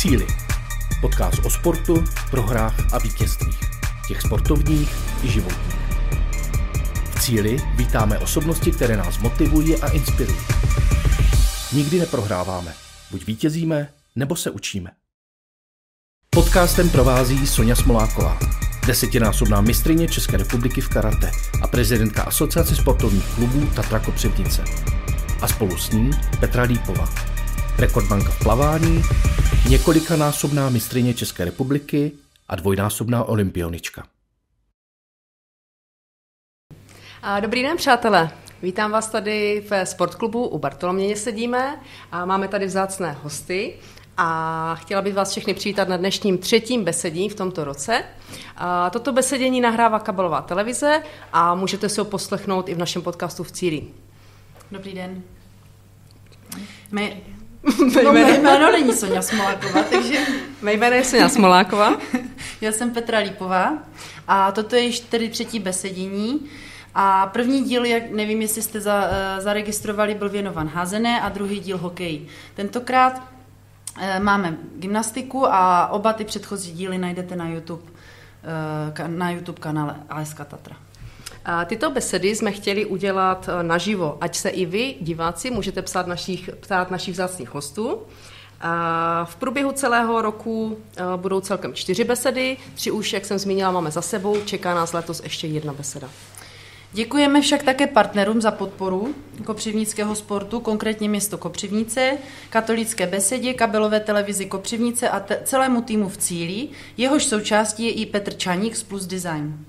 Cíli. Podcast o sportu, prohrách a vítězstvích. Těch sportovních i životních. V Cíli vítáme osobnosti, které nás motivují a inspirují. Nikdy neprohráváme. Buď vítězíme, nebo se učíme. Podcastem provází Sonja Smoláková, desetinásobná mistrině České republiky v karate a prezidentka Asociace sportovních klubů Tatra Kopřivnice. A spolu s ní Petra Lípová, rekordmanka v plavání, několikanásobná mistrině České republiky a dvojnásobná olympionička. Dobrý den, přátelé. Vítám vás tady v sportklubu u Bartoloměně sedíme a máme tady vzácné hosty a chtěla bych vás všechny přivítat na dnešním třetím besedí v tomto roce. A toto besedění nahrává kabelová televize a můžete si ho poslechnout i v našem podcastu v Cíli. Dobrý den. Mé, no, mé jméno není Sonja Smoláková, takže... Mé jméno je Sonja Smoláková. Já jsem Petra Lípová a toto je již tedy třetí besedění. A první díl, jak nevím, jestli jste za, uh, zaregistrovali, byl věnovan házené a druhý díl hokej. Tentokrát uh, máme gymnastiku a oba ty předchozí díly najdete na YouTube, uh, na YouTube kanále ASK Tatra. A tyto besedy jsme chtěli udělat naživo, ať se i vy, diváci, můžete psát našich, ptát našich vzácných hostů. A v průběhu celého roku budou celkem čtyři besedy, tři už, jak jsem zmínila, máme za sebou, čeká nás letos ještě jedna beseda. Děkujeme však také partnerům za podporu kopřivnického sportu, konkrétně město Kopřivnice, katolické besedě, kabelové televizi Kopřivnice a te- celému týmu v cíli, jehož součástí je i Petr Čaník z Plus Design.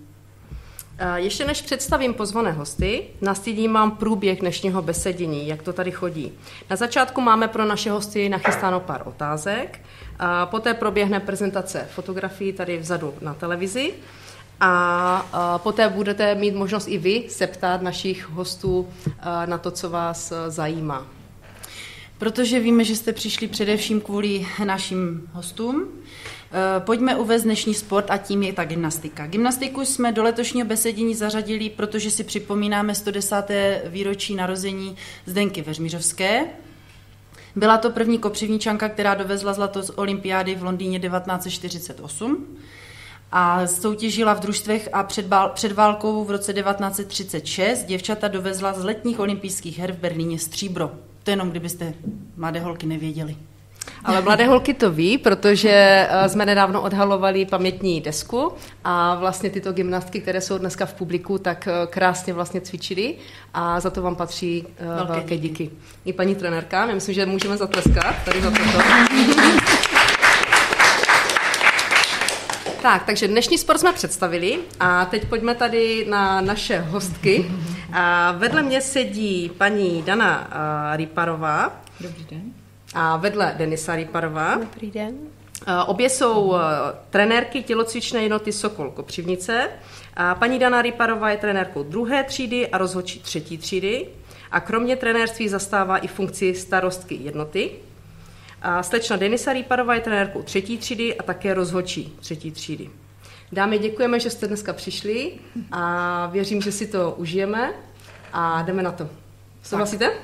Ještě než představím pozvané hosty, nastýdím vám průběh dnešního besedění, jak to tady chodí. Na začátku máme pro naše hosty nachystáno pár otázek, a poté proběhne prezentace fotografií tady vzadu na televizi a poté budete mít možnost i vy se ptát našich hostů na to, co vás zajímá. Protože víme, že jste přišli především kvůli našim hostům, pojďme uvést dnešní sport a tím je ta gymnastika. Gymnastiku jsme do letošního besedění zařadili, protože si připomínáme 110. výročí narození Zdenky Veřmiřovské. Byla to první kopřivničanka, která dovezla zlato z olympiády v Londýně 1948 a soutěžila v družstvech a před, bál, před válkou v roce 1936 děvčata dovezla z letních olympijských her v Berlíně stříbro. To jenom kdybyste mladé holky nevěděli. Ale mladé holky to ví, protože jsme nedávno odhalovali pamětní desku a vlastně tyto gymnastky, které jsou dneska v publiku, tak krásně vlastně cvičily a za to vám patří velké, velké díky. díky. I paní trenérka, já myslím, že můžeme zatleskat tady za toto. Tak, takže dnešní sport jsme představili a teď pojďme tady na naše hostky. A vedle mě sedí paní Dana Rýparová. Dobrý den. A vedle Denisa Rýparová. Dobrý den. Obě jsou trenérky tělocvičné jednoty Sokol Kopřivnice. A paní Dana Rýparová je trenérkou druhé třídy a rozhodčí třetí třídy. A kromě trenérství zastává i funkci starostky jednoty. A slečna Denisa Rýparová je trenérkou třetí třídy a také rozhodčí třetí třídy. Dámy, děkujeme, že jste dneska přišli a věřím, že si to užijeme a jdeme na to. Souhlasíte?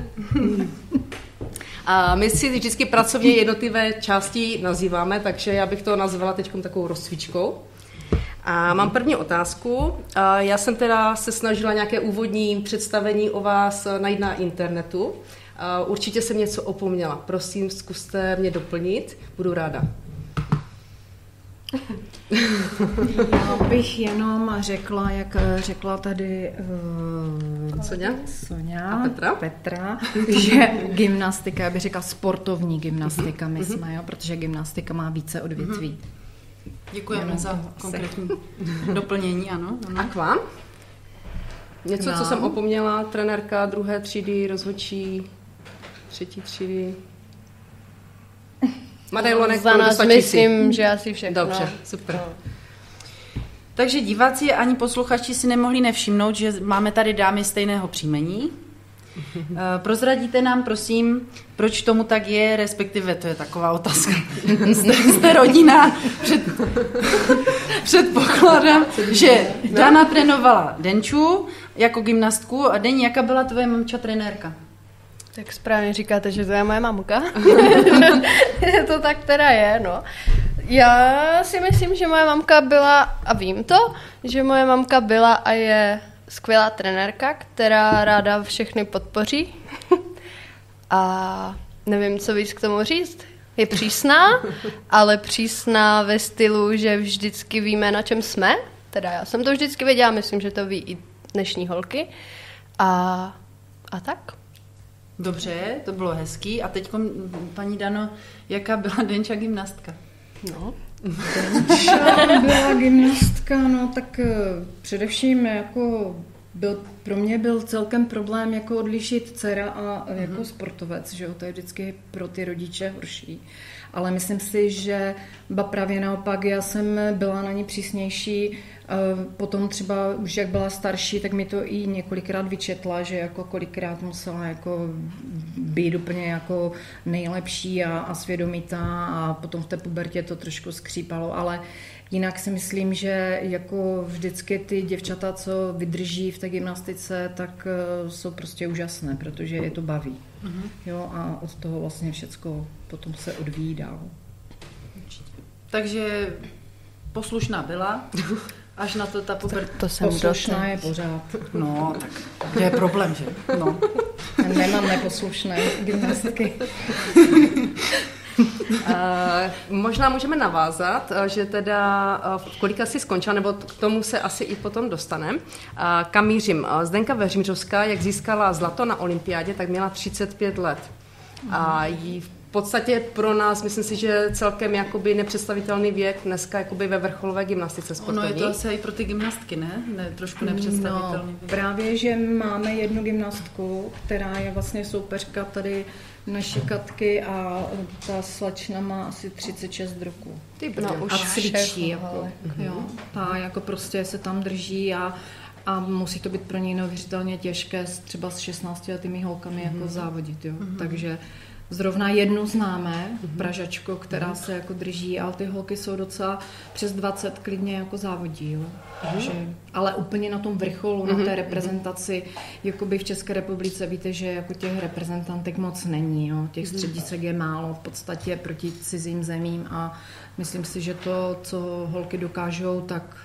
A my si vždycky pracovně jednotlivé části nazýváme, takže já bych to nazvala teď takovou rozcvičkou. A mám první otázku. Já jsem teda se snažila nějaké úvodní představení o vás najít na internetu. Určitě jsem něco opomněla. Prosím, zkuste mě doplnit. Budu ráda. Já bych jenom řekla, jak řekla tady uh, Sonia, Sonia a Petra, Petra že gymnastika, já bych řekla sportovní gymnastika, my jsme, jo, protože gymnastika má více odvětví. Děkujeme za konkrétní doplnění, ano, ano. A k vám? Něco, no. co jsem opomněla, trenérka druhé třídy, rozhodčí, třetí třídy. Madejlonek, Za nás myslím, že asi všechno. Dobře, super. No. Takže diváci ani posluchači si nemohli nevšimnout, že máme tady dámy stejného příjmení. Prozradíte nám, prosím, proč tomu tak je, respektive to je taková otázka. jste, jste rodina, před, předpokládám, že Dana trénovala Denču jako gymnastku a Deni, jaká byla tvoje mamča trenérka? Tak správně říkáte, že to je moje mamka. to tak teda je, no. Já si myslím, že moje mamka byla, a vím to, že moje mamka byla a je skvělá trenérka, která ráda všechny podpoří. a nevím, co víc k tomu říct. Je přísná, ale přísná ve stylu, že vždycky víme, na čem jsme. Teda já jsem to vždycky věděla, myslím, že to ví i dnešní holky. A, a tak. Dobře, to bylo hezký. A teď, paní Dano, jaká byla Denča gymnastka? No. Denča byla gymnastka, no tak eh, především jako byl, pro mě byl celkem problém jako odlišit dcera a mm-hmm. jako sportovec, že jo, to je vždycky pro ty rodiče horší. Ale myslím si, že ba právě naopak, já jsem byla na ní přísnější, potom třeba už jak byla starší, tak mi to i několikrát vyčetla, že jako kolikrát musela jako být úplně jako nejlepší a, a svědomitá a potom v té pubertě to trošku skřípalo, ale Jinak si myslím, že jako vždycky ty děvčata, co vydrží v té gymnastice, tak eh, jsou prostě úžasné, protože je to baví. Uh-huh. Jo, a od toho vlastně všecko potom se odvíjí dál. Takže poslušná byla, až na to ta puberta. To, to jsem Poslušná je pořád. No, tak to je problém, že? No. Nemám neposlušné gymnastky. Uh, možná můžeme navázat, eh, že teda uh, v kolika si skončila, nebo k tomu se asi i potom dostaneme. Kam mířím? Zdenka Veřimřovská, jak získala zlato na olympiádě, tak měla 35 let. A jí v podstatě pro nás, myslím si, že celkem jakoby nepředstavitelný věk dneska jakoby ve vrcholové gymnastice sportovní. Ono je to asi i pro ty gymnastky, ne? ne trošku nepředstavitelný. No, právě, že máme jednu gymnastku, která je vlastně soupeřka tady naší Katky a ta slečna má asi 36 roků. Ty no, už a cvičí. Jako, mhm. jo, ta jako prostě se tam drží a a musí to být pro něj neuvěřitelně těžké třeba s 16 letými holkami mm-hmm. jako závodit. Jo. Mm-hmm. Takže Zrovna jednu známe, mm-hmm. Pražačko, která mm-hmm. se jako drží, ale ty holky jsou docela přes 20 klidně jako závodí. Jo. Mm-hmm. Takže, ale úplně na tom vrcholu, na té reprezentaci, jakoby v České republice víte, že jako těch reprezentantek moc není. Jo. Těch středisek je málo v podstatě proti cizím zemím a myslím si, že to, co holky dokážou, tak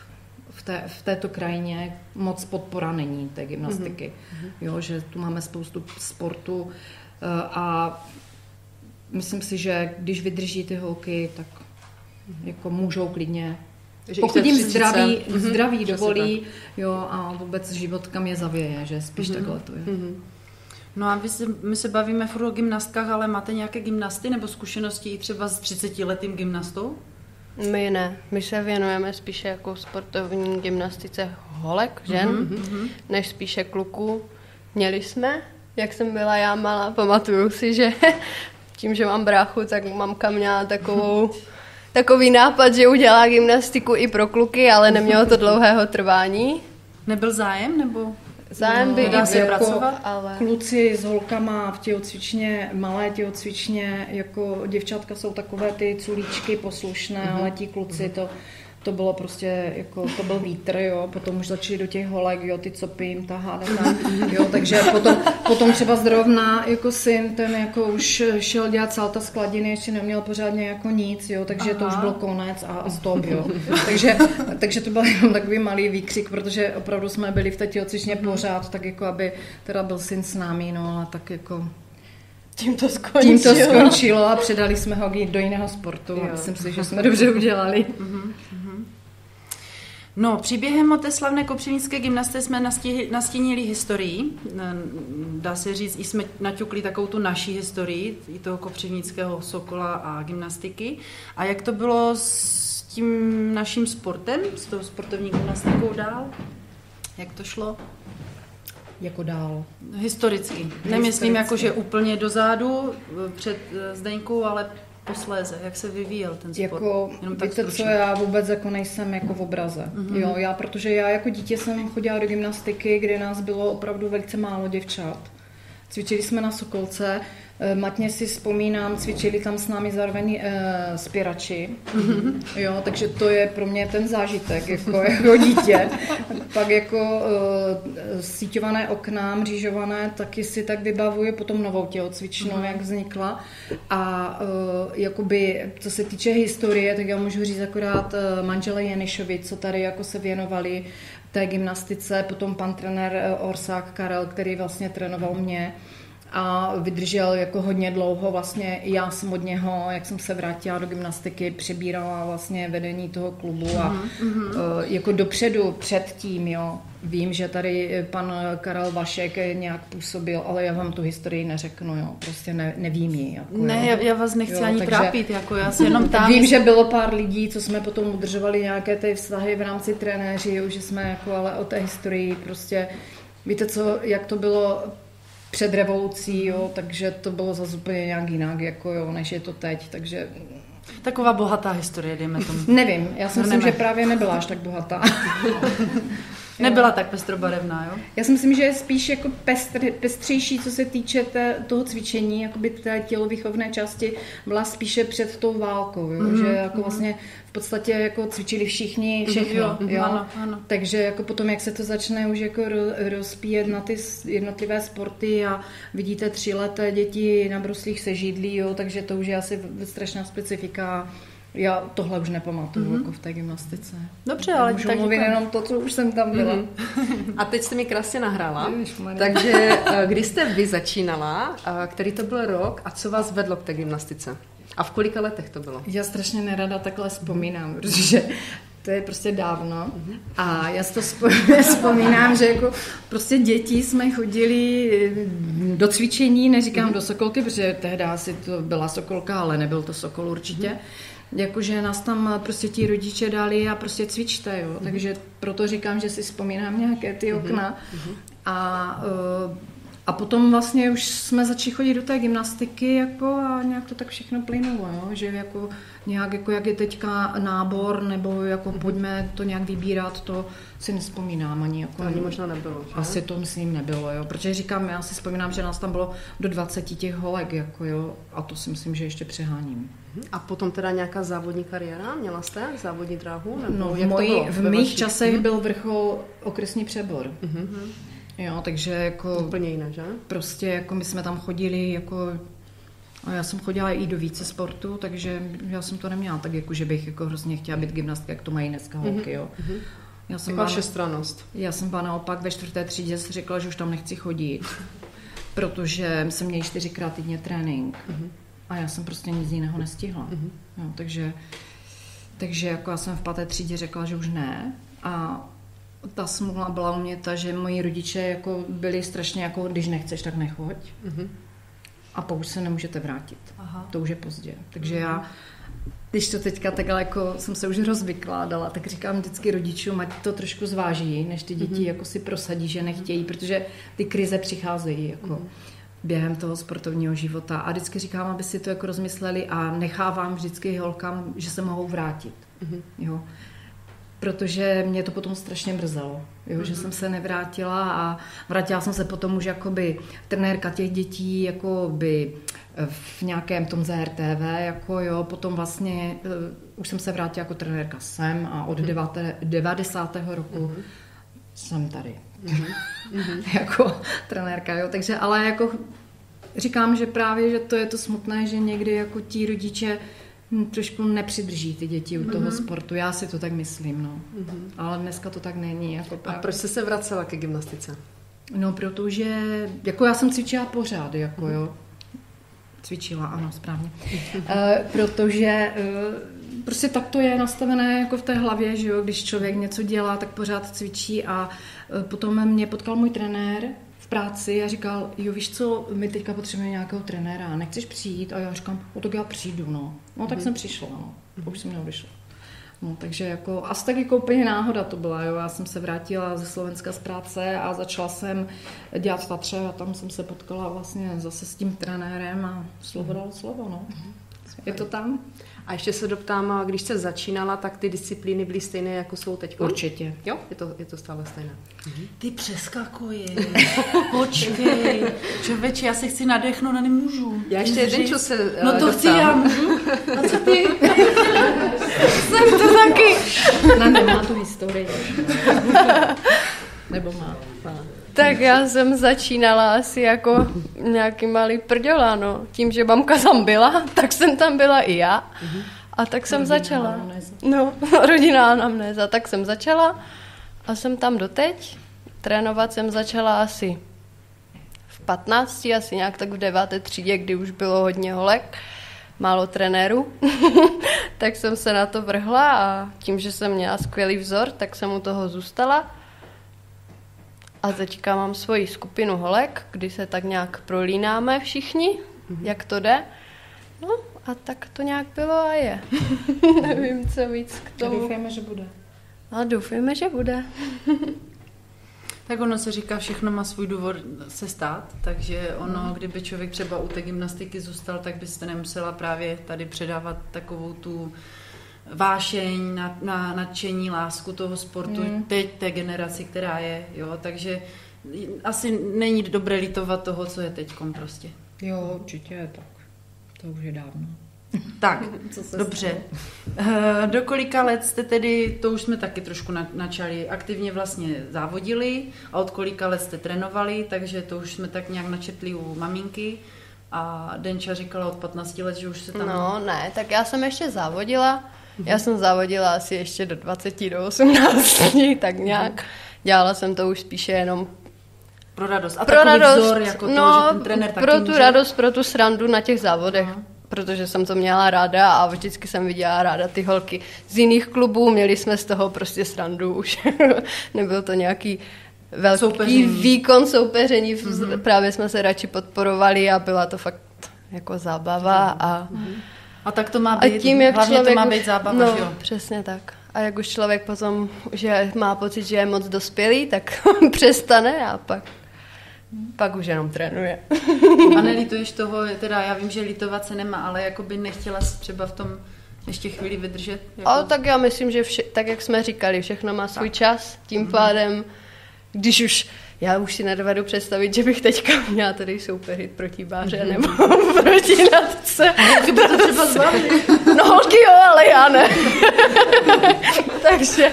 v, té, v této krajině moc podpora není té gymnastiky. Mm-hmm. Jo, že tu máme spoustu sportu eh, a myslím si, že když vydrží ty holky, tak jako můžou klidně že pokud jim zdraví, mm-hmm. zdraví dovolí jo, a vůbec život kam je zavěje, že spíš mm-hmm. takhle to je. Mm-hmm. No a vy se, my se bavíme furt o gymnastkách, ale máte nějaké gymnasty nebo zkušenosti i třeba s 30-letým gymnastou? My ne, my se věnujeme spíše jako sportovní gymnastice holek, žen, mm-hmm. než spíše kluků. Měli jsme, jak jsem byla já malá, pamatuju si, že tím, že mám bráchu, tak mamka měla takovou, takový nápad, že udělá gymnastiku i pro kluky, ale nemělo to dlouhého trvání. Nebyl zájem, nebo? Zájem no, by dá se jako pracovat, ale... Kluci s holkama v tělocvičně, malé tělocvičně, jako děvčatka jsou takové ty culíčky poslušné, mm-hmm. ale ti kluci to to bylo prostě, jako, to byl vítr, jo, potom už začali do těch holek, jo, ty copy jim tahat, tam, jo, takže potom, potom třeba zrovna jako syn, ten jako už šel dělat salta skladiny, ještě neměl pořádně jako nic, jo, takže Aha. to už byl konec a, a stop, jo. takže, takže to byl jenom takový malý výkřik, protože opravdu jsme byli v té tělocvičně pořád, tak jako aby teda byl syn s námi, no, a tak jako tím to skončilo. Tím to skončilo a předali jsme ho do jiného sportu. Jo. Myslím si, že jsme dobře udělali. Uh-huh. No, příběhem o té slavné kopřivnické gymnastice jsme nastínili historii. Dá se říct, i jsme naťukli takovou tu naší historii, i toho kopřivnického sokola a gymnastiky. A jak to bylo s tím naším sportem, s tou sportovní gymnastikou dál? Jak to šlo? Jako dál? Historicky. Nemyslím jako, že úplně dozadu před eh, Zdeňkou, ale posléze, jak se vyvíjel ten sport? Jako, Jenom tak víte co, já vůbec jako nejsem jako v obraze. Mm-hmm. Jo, já, protože já jako dítě jsem chodila do gymnastiky, kde nás bylo opravdu velice málo děvčat. Cvičili jsme na Sokolce, Matně si vzpomínám, cvičili tam s námi zároveň uh, spěrači, jo, takže to je pro mě ten zážitek, jako, jako dítě. Pak jako uh, síťované okna, mřížované, taky si tak vybavuju potom novou tělocvičnou, jak vznikla. A uh, jakoby, co se týče historie, tak já můžu říct akorát uh, manžele Jenišovi, co tady jako se věnovali té gymnastice, potom pan trenér eh, Orsák Karel, který vlastně trénoval mě a vydržel jako hodně dlouho. Vlastně já jsem od něho, jak jsem se vrátila do gymnastiky, přebírala vlastně vedení toho klubu a mm-hmm. jako dopředu před tím, jo. Vím, že tady pan Karel Vašek nějak působil, ale já vám tu historii neřeknu, jo. Prostě ne, nevím ji. Jako, ne, jo. já vás nechci Jo, ani takže- trápit, jako já si jenom tam... Vím, že bylo pár lidí, co jsme potom udržovali nějaké ty vztahy v rámci trenéři, jo, že jsme jako ale o té historii prostě, víte co, jak to bylo před revolucí, jo, takže to bylo zase úplně nějak jinak, jako jo, než je to teď, takže Taková bohatá historie, dejme tomu. nevím, já si myslím, že právě nebyla až tak bohatá. Nebyla tak pestrobarevná, jo? Já si myslím, že je spíš jako pestr, pestřejší, co se týče té, toho cvičení, jakoby té tělovýchovné části byla spíše před tou válkou, jo? Mhm, že jako vlastně v podstatě jako cvičili všichni všechno. Jo, jo? ano, ano. Takže jako potom, jak se to začne už jako ro- rozpíjet na ty jednotlivé sporty a vidíte třileté děti na bruslích se židlí, jo? takže to už je asi strašná specifika. Já tohle už nepamatuju mm-hmm. jako v té gymnastice. Dobře, ale Můžu tak mluvit jako- jenom to, co už jsem tam byla. Mm-hmm. A teď jste mi krásně nahrála. Ježišmarja. Takže eh, kdy jste vy začínala, a který to byl rok a co vás vedlo k té gymnastice? A v kolika letech to bylo? Já strašně nerada takhle vzpomínám, protože to je prostě dávno. A já si to vzpomínám, že jako prostě děti jsme chodili eh, do cvičení, neříkám do Sokolky, protože tehdy asi to byla Sokolka, ale nebyl to Sokol určitě. Jakože nás tam prostě ti rodiče dali a prostě cvičte, jo. Takže proto říkám, že si vzpomínám nějaké ty okna. A eh, a potom vlastně už jsme začali chodit do té gymnastiky jako a nějak to tak všechno plynulo, jo? že jako nějak jako jak je teďka nábor nebo jako pojďme to nějak vybírat, to si nespomínám ani jako To ani možná nebylo. Že? asi to myslím nebylo, jo, protože říkám, já si vzpomínám, že nás tam bylo do 20 těch holek, jako jo, a to si myslím, že ještě přeháním. A potom teda nějaká závodní kariéra? Měla jste závodní dráhu? Nebo No, v, jak to mojí, bylo v mých časech Mhm. byl vrchol okresní přebor. Jo, takže jako Úplně jiné, že? prostě jako my jsme tam chodili jako a já jsem chodila i do více sportu, takže já jsem to neměla tak, jako, že bych jako hrozně chtěla být gymnastka, jak to mají dneska holky, jo. Já jsem, Taková byla, všestrannost. já jsem byla naopak ve čtvrté třídě si řekla, že už tam nechci chodit, protože jsem měla čtyřikrát týdně trénink a já jsem prostě nic jiného nestihla. Jo, takže, takže jako já jsem v páté třídě řekla, že už ne a ta smůla byla u mě ta, že moji rodiče jako byli strašně jako, když nechceš, tak nechoď. A pak už se nemůžete vrátit. Aha. To už je pozdě. Takže já, když to teďka takhle jako jsem se už rozvykládala, tak říkám vždycky rodičům, ať to trošku zváží, než ty děti jako si prosadí, že nechtějí, protože ty krize přicházejí jako během toho sportovního života. A vždycky říkám, aby si to jako rozmysleli a nechávám vždycky holkám, že se mohou vrátit. Jo protože mě to potom strašně mrzelo, jo, že jsem se nevrátila a vrátila jsem se potom už jakoby trenérka těch dětí jakoby v nějakém tom ZRTV, jako jo, potom vlastně uh, už jsem se vrátila jako trenérka sem a od 9. 90. roku jsem tady. jako trenérka, jo, takže ale jako říkám, že právě, že to je to smutné, že někdy jako ti rodiče trošku nepřidrží ty děti u toho sportu. Já si to tak myslím, no. Ale dneska to tak není. Jako A proč jste se vracela ke gymnastice? No, protože jako já jsem cvičila pořád, jako jo. Cvičila, ano, správně. Eh, protože eh, prostě tak to je nastavené jako v té hlavě, že jo, když člověk něco dělá, tak pořád cvičí a eh, potom mě potkal můj trenér práci a říkal, jo víš co, my teďka potřebujeme nějakého trenéra, nechceš přijít? A já říkám, o tak já přijdu, no. No tak jsem přišla, no. Už jsem neodešla. No, takže jako, asi tak jako úplně náhoda to byla, jo. Já jsem se vrátila ze Slovenska z práce a začala jsem dělat v Tatře a tam jsem se potkala vlastně zase s tím trenérem a slovo dalo slovo, no. Je to tam? A ještě se doptám, když jste začínala, tak ty disciplíny byly stejné, jako jsou teď? Určitě. Jo, je to, je to stále stejné. Ty přeskakuje. Počkej. Člověče, já se chci nadechnout a nemůžu. Já ještě jeden čus se No eh, to chci doptám. já můžu. A co ty? Jsem to taky. Ona nemá tu historii. Nebo má? má. Tak já jsem začínala asi jako nějaký malý prděla, no. Tím, že mamka tam byla, tak jsem tam byla i já. A tak jsem začala. anamnéza. No, rodinná anamnéza. Tak jsem začala a jsem tam doteď. Trénovat jsem začala asi v 15, asi nějak tak v deváté třídě, kdy už bylo hodně holek, málo trenérů. tak jsem se na to vrhla a tím, že jsem měla skvělý vzor, tak jsem u toho zůstala. A teďka mám svoji skupinu holek, kdy se tak nějak prolínáme všichni, mm-hmm. jak to jde. No a tak to nějak bylo a je. Nevím, co víc k tomu. Doufejme, že bude. A doufujeme, že bude. Tak ono se říká, všechno má svůj důvod se stát, takže ono, kdyby člověk třeba u té gymnastiky zůstal, tak byste nemusela právě tady předávat takovou tu vášeň, na, na nadšení, lásku toho sportu Mm. teď té generaci, která je, jo, takže asi není dobré litovat toho, co je teďkom prostě. Jo, určitě je tak. To už je dávno. Tak, Co se dobře. Eh, Do kolika let jste tedy, to už jsme taky trošku na- načali, aktivně vlastně závodili a od kolika let jste trénovali, takže to už jsme tak nějak načetli u maminky a Denča říkala od 15 let, že už se tam... No ne, tak já jsem ještě závodila. Já jsem závodila asi ještě do 20, do 18, tak nějak. Dělala jsem to už spíše jenom Pro radost. A pro radost. vzor, jako no, to, že ten trenér taky pro tu může... radost, pro tu srandu na těch závodech. Aha. Protože jsem to měla ráda a vždycky jsem viděla ráda ty holky z jiných klubů. Měli jsme z toho prostě srandu už. Nebyl to nějaký velký Soupeření. výkon soupeření. Mm-hmm. Právě jsme se radši podporovali a byla to fakt jako zábava a, A tak to má a být, tím, jak hlavně člověk to má být zábava, no, jo? přesně tak. A jak už člověk potom, že má pocit, že je moc dospělý, tak přestane a pak, pak už jenom trénuje. A nelituješ toho, teda já vím, že litovat se nemá, ale jako by nechtěla třeba v tom ještě chvíli vydržet? Jako... Ale tak já myslím, že vše, tak jak jsme říkali, všechno má svůj čas, tím pádem, když už, já už si nedovedu představit, že bych teďka měla tady soupeřit proti Báře nebo proti Natce. Ty by to třeba zbavili. No holky jo, ale já ne. takže,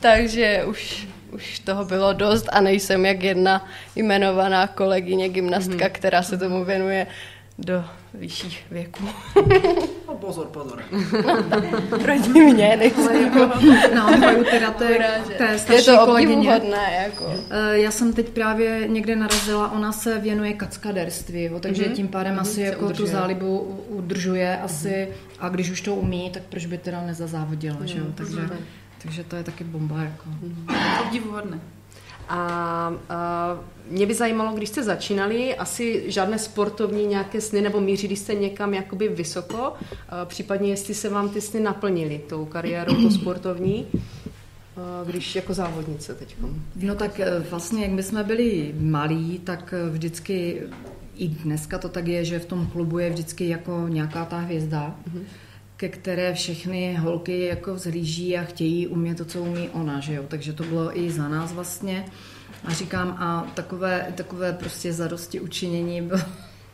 takže už, už toho bylo dost a nejsem jak jedna jmenovaná kolegyně gymnastka, která se tomu věnuje do vyšších věků. No, pozor, pozor. Proti mně nejsem. Naopak teda té, Urážet. té Je starší to kolegyně. obdivuhodné, jako. Eh, Já jsem teď právě někde narazila, ona se věnuje kackaderství, jo, takže tím pádem asi se jako tu udržuje. zálibu udržuje asi a když už to umí, tak proč by teda nezazávodila, že jo, takže, takže to je taky bomba, jako. Obdivuhodné. A, a mě by zajímalo, když jste začínali, asi žádné sportovní nějaké sny, nebo mířili jste někam jakoby vysoko, a případně jestli se vám ty sny naplnily tou kariérou, to sportovní, když jako závodnice teď. No tak eh, vlastně, jak my jsme byli malí, tak eh, vždycky i dneska to tak je, že v tom klubu je vždycky jako nějaká ta hvězda, ke které všechny holky jako vzhlíží a chtějí umět to, co umí ona, že jo. Takže to bylo i za nás vlastně. A říkám, a takové, takové prostě zadosti učinění bylo,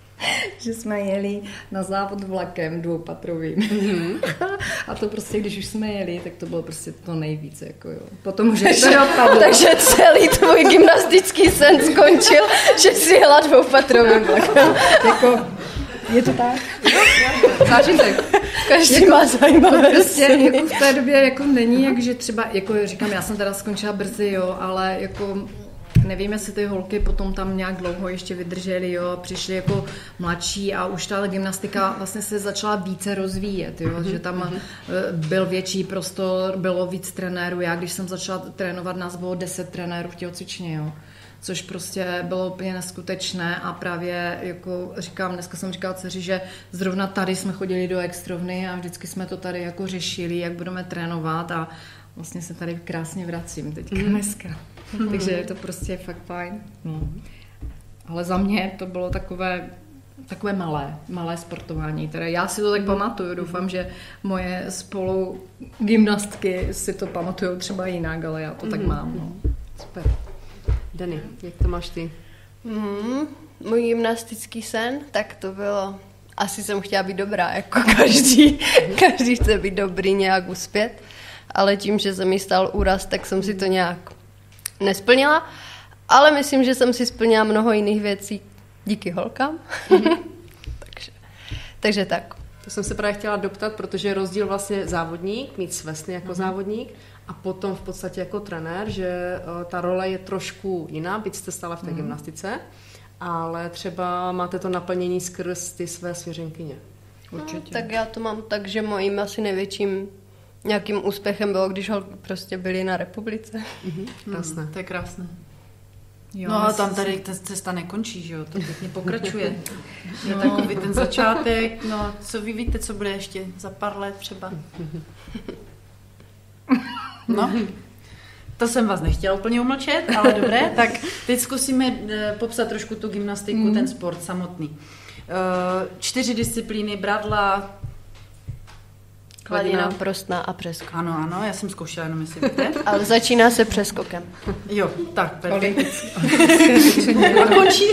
že jsme jeli na závod vlakem dvoupatrovým. a to prostě, když už jsme jeli, tak to bylo prostě to nejvíc, jako jo. Potom už jak to dopadlo. Takže celý tvůj gymnastický sen skončil, že jsi jela dvoupatrovým vlakem. jako, je to tak? Zážitek. Každý má zajímavé Prostě jako v té době jako není, jak že třeba, jako říkám, já jsem teda skončila brzy, jo, ale jako nevím, jestli ty holky potom tam nějak dlouho ještě vydržely, jo, přišly jako mladší a už ta gymnastika vlastně se začala více rozvíjet, jo, že tam eh, byl větší prostor, bylo víc trenérů, já když jsem začala trénovat, nás bylo 10 trenérů v tělocvičně, jo, což prostě bylo úplně neskutečné a právě jako říkám, dneska jsem říkala dceři, že zrovna tady jsme chodili do extrovny a vždycky jsme to tady jako řešili, jak budeme trénovat a vlastně se tady krásně vracím teďka dneska. Takže je to prostě fakt fajn. No. Ale za mě to bylo takové takové malé, malé sportování. Teda já si to tak pamatuju, doufám, že moje spolu gymnastky si to pamatují třeba jinak, ale já to tak mám. No. Super. Dany, jak to máš ty? Mm, můj gymnastický sen, tak to bylo, asi jsem chtěla být dobrá, jako každý, každý chce být dobrý, nějak uspět, ale tím, že se mi stal úraz, tak jsem si to nějak nesplnila, ale myslím, že jsem si splnila mnoho jiných věcí díky holkám. takže, takže tak. To jsem se právě chtěla doptat, protože je rozdíl vlastně závodník, mít svesny jako mm-hmm. závodník a potom v podstatě jako trenér, že uh, ta role je trošku jiná, byť jste stále v té mm-hmm. gymnastice, ale třeba máte to naplnění skrz ty své svěřenkyně. Určitě. No, tak já to mám tak, že mojím asi největším nějakým úspěchem bylo, když holky prostě byli na republice. Mm-hmm. Krásné. Mm, to je krásné. Jo, no a tam tady ta cesta nekončí, že jo, to pěkně pokračuje. Je no. takový ten začátek, no co vy víte, co bude ještě za pár let třeba? No, to jsem vás nechtěla úplně umlčet, ale dobré, tak teď zkusíme eh, popsat trošku tu gymnastiku, mm. ten sport samotný. Eh, čtyři disciplíny, bradla, Hladina, prostná a přeskok. Ano, ano, já jsem zkoušela jenom, jestli víte. Ale začíná se přeskokem. Jo, tak, perfekt. a končí?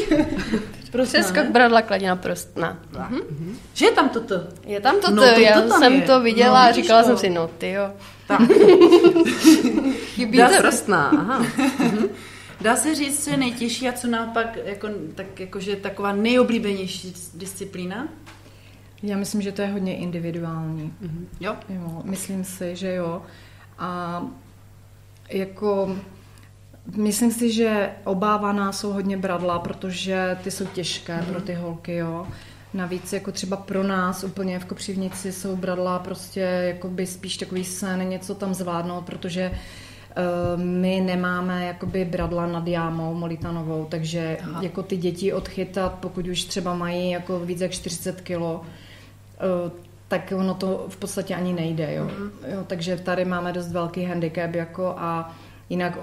Přeskok, bradla, kladina, prostná. Mhm. Že je tam toto? Je tam toto, no, to, já to tam jsem je. to viděla no, a říkala to. jsem si, no ty jo. Tak. Chybí prostná, aha. Mhm. Dá se říct, co je nejtěžší a co naopak jako, tak, jakože taková nejoblíbenější disciplína? Já myslím, že to je hodně individuální. Mm-hmm. Jo? jo? Myslím si, že jo. A jako myslím si, že obávaná jsou hodně bradla, protože ty jsou těžké mm-hmm. pro ty holky, jo. Navíc jako třeba pro nás úplně v Kopřivnici jsou bradla prostě jakoby spíš takový sen, něco tam zvládnout, protože uh, my nemáme jakoby bradla nad jámou molitanovou, takže Aha. jako ty děti odchytat, pokud už třeba mají jako víc jak 40 kilo, Eh, tak ono to v podstatě ani nejde. Jo. Mm. Jo, takže tady máme dost velký handicap jako a jinak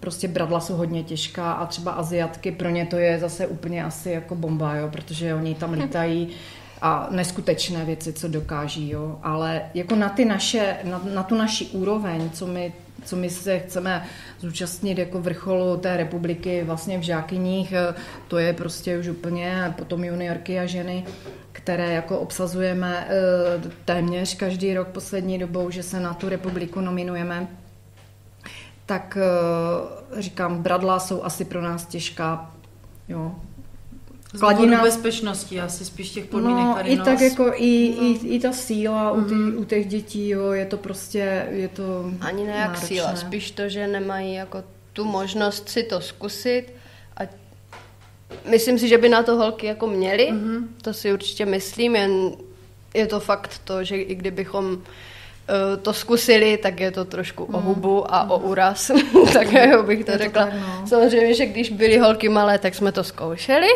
prostě bradla jsou hodně těžká a třeba Aziatky, pro ně to je zase úplně asi jako bomba, jo, protože oni tam lítají a neskutečné věci, co dokáží, jo. Ale jako na, ty naše, na, na tu naši úroveň, co my co my se chceme zúčastnit jako vrcholu té republiky vlastně v Žákyních, eh, to je prostě už úplně potom juniorky a ženy, které jako obsazujeme eh, téměř každý rok poslední dobou, že se na tu republiku nominujeme, tak eh, říkám, bradla jsou asi pro nás těžká, jo, Kladina... bezpečnosti, asi spíš těch podmínek no, tady i tak jako i, no. i, i ta síla mm-hmm. u, ty, mhm. u těch dětí, jo, je to prostě, je to Ani ne jak síla, spíš to, že nemají jako tu možnost si to zkusit a myslím si, že by na to holky jako měly, mm-hmm. to si určitě myslím, jen je to fakt to, že i kdybychom to zkusili, tak je to trošku o hubu a o úraz, tak jo, bych to řekla. To tak, no. Samozřejmě, že když byly holky malé, tak jsme to zkoušeli.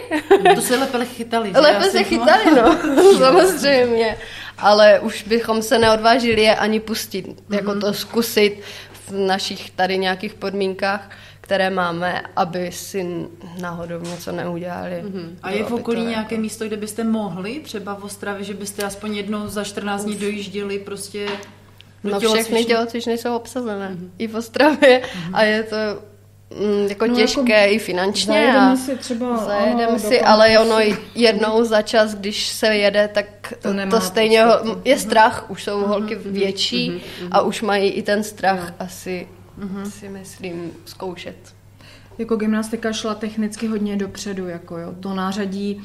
to se lépe chytali. Lépe se chytali, no, samozřejmě. Ale už bychom se neodvážili je ani pustit, jako to zkusit v našich tady nějakých podmínkách které máme, aby si náhodou něco neudělali. Mm-hmm. A je v okolí nějaké jako... místo, kde byste mohli, třeba v Ostravě, že byste aspoň jednou za 14 dní dojížděli prostě No všechny tělocvičny jsou obsazené. Mm-hmm. I v Ostravě. Mm-hmm. A je to mm, jako no, těžké jako i finančně. Zajedeme a si třeba. Zajedeme ano, si, ale ono jednou za čas, když se jede, tak to, to stejně ho, je strach. Už jsou mm-hmm. holky větší mm-hmm. a už mají i ten strach no. asi, mm-hmm. si myslím, zkoušet. Jako gymnastika šla technicky hodně dopředu, jako jo. To nářadí,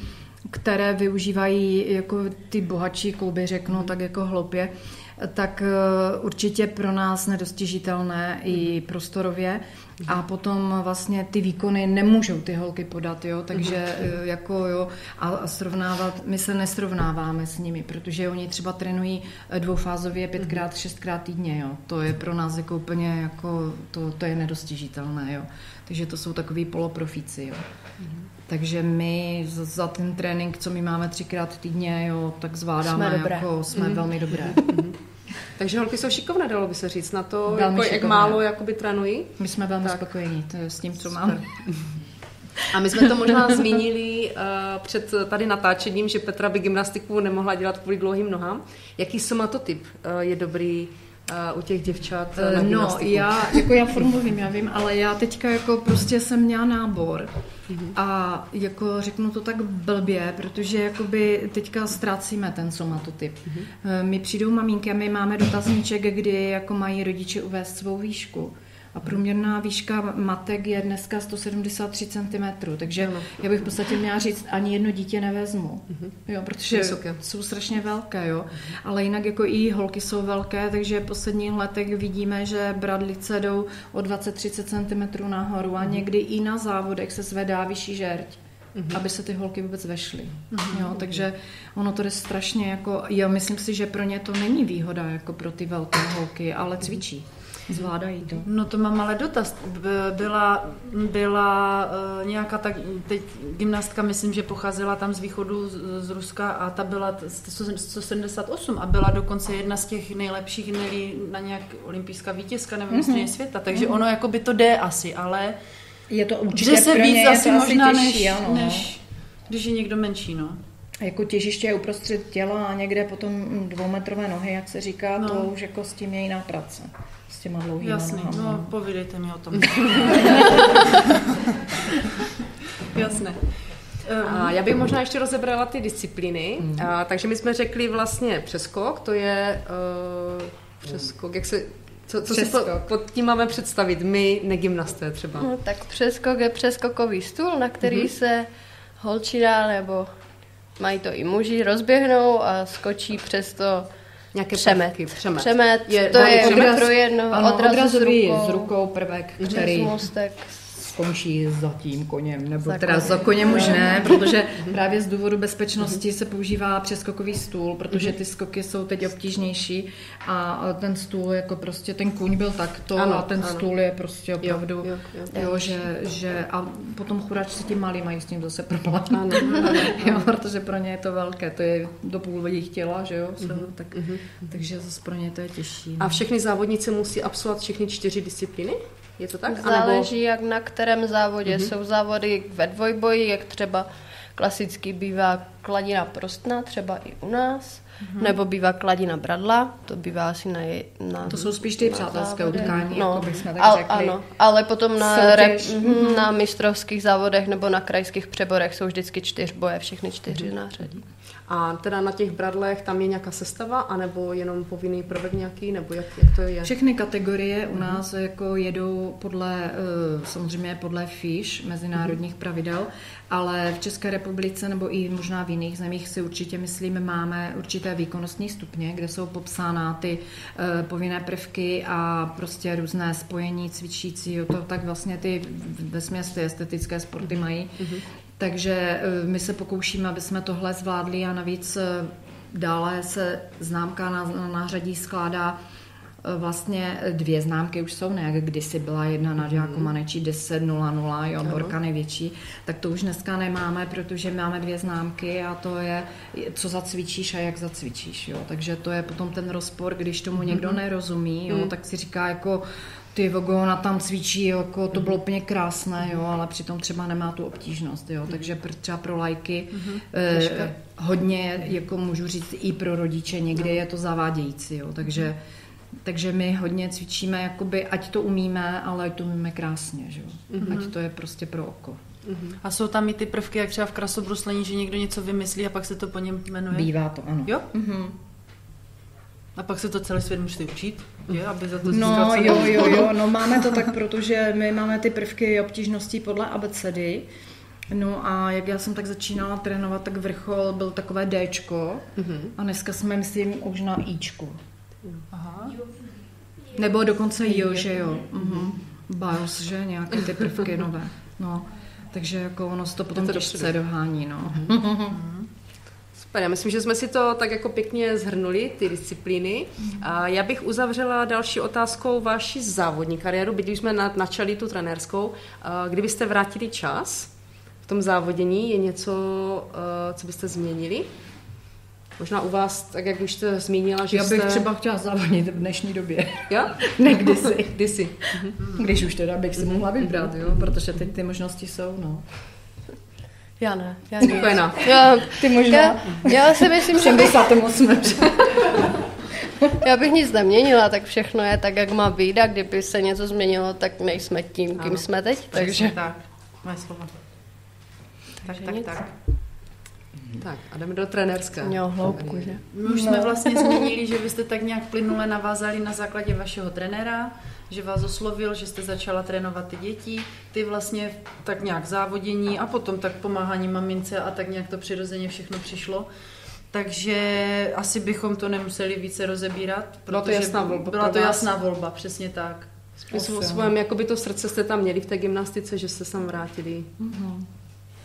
které využívají jako ty bohatší kluby, řeknu tak jako hloupě, tak eh, určitě pro nás nedostižitelné i prostorově. A potom vlastně ty výkony nemůžou ty holky podat, jo, takže mhm. eh, jako jo, a srovnávat, my se nesrovnáváme s nimi, protože oni třeba trénují eh, dvoufázově pětkrát, šestkrát týdně, jo. To je pro nás jako úplně jako, to, to je nedostižitelné, jo. Takže to jsou takový poloprofíci, jo. Takže my za ten trénink, co my máme třikrát týdně, jo, tak zvládáme, jsme, dobré. jako, jsme mm. velmi dobré. Mhm. Takže holky jsou šikovné, dalo by se říct, na to, jako, jak málo jakoby trénují. My jsme velmi tak. spokojení to je s tím, co máme. A my jsme to možná zmínili uh, před tady natáčením, že Petra by gymnastiku nemohla dělat kvůli dlouhým nohám. Jaký somatotyp uh, je dobrý uh, u těch děvčat uh, na No, já, jako já formulím, já vím, ale já teďka jako prostě jsem měla nábor mm-hmm. a jako řeknu to tak blbě, protože jakoby teďka ztrácíme ten somatotyp. Mm-hmm. My přijdou maminky a my máme dotazníček, kdy jako mají rodiče uvést svou výšku. A průměrná výška matek je dneska 173 cm, takže ano. já bych v podstatě měla říct, ani jedno dítě nevezmu, uh-huh. jo, protože Vysoké. jsou strašně velké, jo. Ale jinak jako i holky jsou velké, takže v posledních letech vidíme, že bradlice jdou o 20-30 cm nahoru a uh-huh. někdy i na závodech se zvedá vyšší žerť. Mm-hmm. aby se ty holky vůbec vešly. Mm-hmm. Jo, takže ono to je strašně jako, já myslím si, že pro ně to není výhoda jako pro ty velké holky, ale cvičí. Zvládají to. No to mám ale dotaz. Byla, byla uh, nějaká tak, teď gymnastka, myslím, že pocházela tam z východu z, z Ruska a ta byla 178 a byla dokonce jedna z těch nejlepších, nejlí na nějak olympijská vítězka nebo mm-hmm. světa, takže mm-hmm. ono jako by to jde asi, ale je to určitě že se pro víc asi možná těžší, než, ano, no. než když je někdo menší, no. A jako těžiště je uprostřed těla a někde potom dvoumetrové nohy, jak se říká, no. to už jako s tím je jiná práce těma dlouhými Jasný, nohama. no povídejte mi o tom. Jasné. A já bych možná ještě rozebrala ty disciplíny. Mm. A, takže my jsme řekli vlastně přeskok, to je uh, přeskok, jak se, co, co si po, pod tím máme představit, my negymnasté třeba? No, tak přeskok je přeskokový stůl, na který mm-hmm. se holčina nebo mají to i muži, rozběhnou a skočí přes to Nějaké přemet. prvky, přemet. Přemet, je, to je odraz, pro jedno, ano, odraz odrazový s rukou, s rukou prvek, který můstek. Skončí za tím koněm, nebo za teda koněm. za koněm už ne, protože právě z důvodu bezpečnosti se používá přeskokový stůl, protože ty skoky jsou teď obtížnější a ten stůl jako prostě, ten kůň byl takto Ano, a ten ano. stůl je prostě opravdu, Jo, jo, jo, jo, že, že a potom chudáčci ti malí mají s tím zase problém, Ano, ano, jo, protože pro ně je to velké, to je do půl jejich těla, že jo, mm tak, takže zase pro ně to je těžší. no. A všechny závodnice musí absolvovat všechny čtyři disciplíny? Je to tak? Záleží, jak na kterém závodě. Mm-hmm. Jsou závody ve dvojboji, jak třeba klasicky bývá kladina prostna, třeba i u nás, mm-hmm. nebo bývá kladina bradla, to bývá asi na... na To jsou spíš ty přátelské závodech. utkání, no, jako bychom tak al, řekli. Ano, ale potom na, Soutěž. rep, mhm, na mistrovských závodech nebo na krajských přeborech jsou vždycky čtyřboje, všechny čtyři Mhm. nářadí. A teda na těch bradlech tam je nějaká sestava, anebo jenom povinný prvek nějaký, nebo jak, jak to je? Všechny kategorie u nás jako jedou podle, eh, samozřejmě podle FISH, mezinárodních pravidel, ale v České republice nebo i možná v jiných zemích si určitě myslím, máme určité výkonnostní stupně, kde jsou popsána ty eh, povinné prvky a prostě různé spojení cvičícího, to tak vlastně ty ve ty estetické sporty mají. Takže eh, my se pokoušíme, aby jsme tohle zvládli a navíc eh, dále se známka na, na nářadí skládá eh, vlastně dvě známky už jsou, ne? Jak kdysi byla jedna na Žáku Manečí 10.00, jo, Borka největší, tak to už dneska nemáme, protože máme dvě známky a to je, co zacvičíš a jak zacvičíš, jo. Takže to je potom ten rozpor, když tomu někdo nerozumí, jo, tak si říká jako ty vogo, ona tam cvičí, jako to bylo úplně krásné, jo, ale přitom třeba nemá tu obtížnost, jo, takže pr- třeba pro lajky eh, hodně, jako můžu říct, i pro rodiče někdy je to zavádějící, jo, takže takže my hodně cvičíme, jakoby, ať to umíme, ale ať to umíme krásně, že jo? ať to je prostě pro oko. A jsou tam i ty prvky, jak třeba v krasobruslení, že někdo něco vymyslí a pak se to po něm jmenuje? Bývá to, ano. Jo? Mhm. A pak se to celý svět musí učit, je, aby za to No získal jo, jo, jo, no máme to tak, protože my máme ty prvky obtížností podle abecedy. No a jak já jsem tak začínala trénovat, tak vrchol byl takové Dčko a dneska jsme, myslím, už na Ičku. Aha. Nebo dokonce jo, že jo. Mhm. BIOS, že nějaké ty prvky nové. No, takže jako ono se to potom to těžce dohání, no. Super, já myslím, že jsme si to tak jako pěkně zhrnuli, ty disciplíny. A já bych uzavřela další otázkou vaši závodní kariéru, byť už jsme na- načali tu trenérskou. A Kdybyste vrátili čas v tom závodění, je něco, eh, co byste změnili? Možná u vás, tak jak už jste zmínila, že Já bych jste... třeba chtěla závodit v dnešní době. Jo? ne kdysi. Kdysi. Když už teda bych si mohla vybrat, jo, protože teď ty možnosti jsou, no. Já ne. Já ne. Spokojená. Já, Ty možná já, já si myslím, že bych, 78. já bych nic neměnila, tak všechno je tak, jak má být a kdyby se něco změnilo, tak nejsme tím, kým Ano. jsme teď. Takže tak. Moje slova. Tak, tak, nic. tak. Tak a jdeme do trenérské. měl hloubku, že? My už jsme vlastně zmínili, že vy jste tak nějak plynule navázali na základě vašeho trenéra, že vás oslovil, že jste začala trénovat ty děti, ty vlastně tak nějak závodění a potom tak pomáhání mamince a tak nějak to přirozeně všechno přišlo. Takže asi bychom to nemuseli více rozebírat. Byla to protože jasná volba Byla to jasná volba, přesně tak. Spíš svém, jakoby to srdce jste tam měli v té gymnastice, že jste sem vrátili.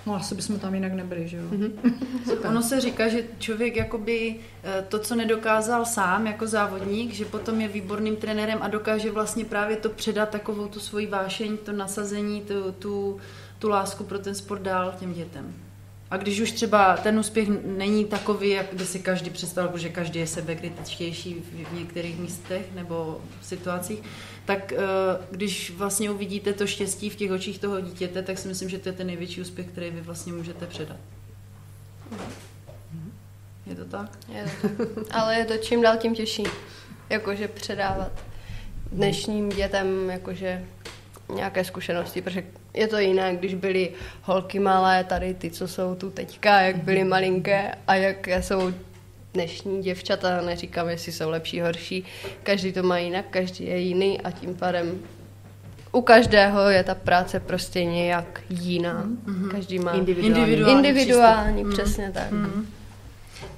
No asi bychom tam jinak nebyli, že jo. Super. Ono se říká, že člověk jakoby eh, to, co nedokázal sám jako závodník, že potom je výborným trenérem a dokáže vlastně právě to předat takovou tu svoji vášeň, to nasazení, tu, tu, tu lásku pro ten sport dál těm dětem. A když už třeba ten úspěch není takový, jak by si každý představil, protože každý je sebekritičtější v- v některých místech nebo situacích, tak eh, když vlastně uvidíte to štěstí v těch očích toho dítěte, tak si myslím, že to je ten největší úspěch, který vy vlastně můžete předat. Je to tak? Je to tak. Ale je to čím dál tím těžší. Jakože předávat dnešním dětem jakože nějaké zkušenosti, protože je to jiné, když byly holky malé, tady ty, co jsou tu teďka, jak byly malinké a jak jsou dnešní děvčata, neříkám, jestli jsou lepší, horší, každý to má jinak, každý je jiný a tím pádem u každého je ta práce prostě nějak jiná. Každý má Individuální. Individuální individuální, přesně tak.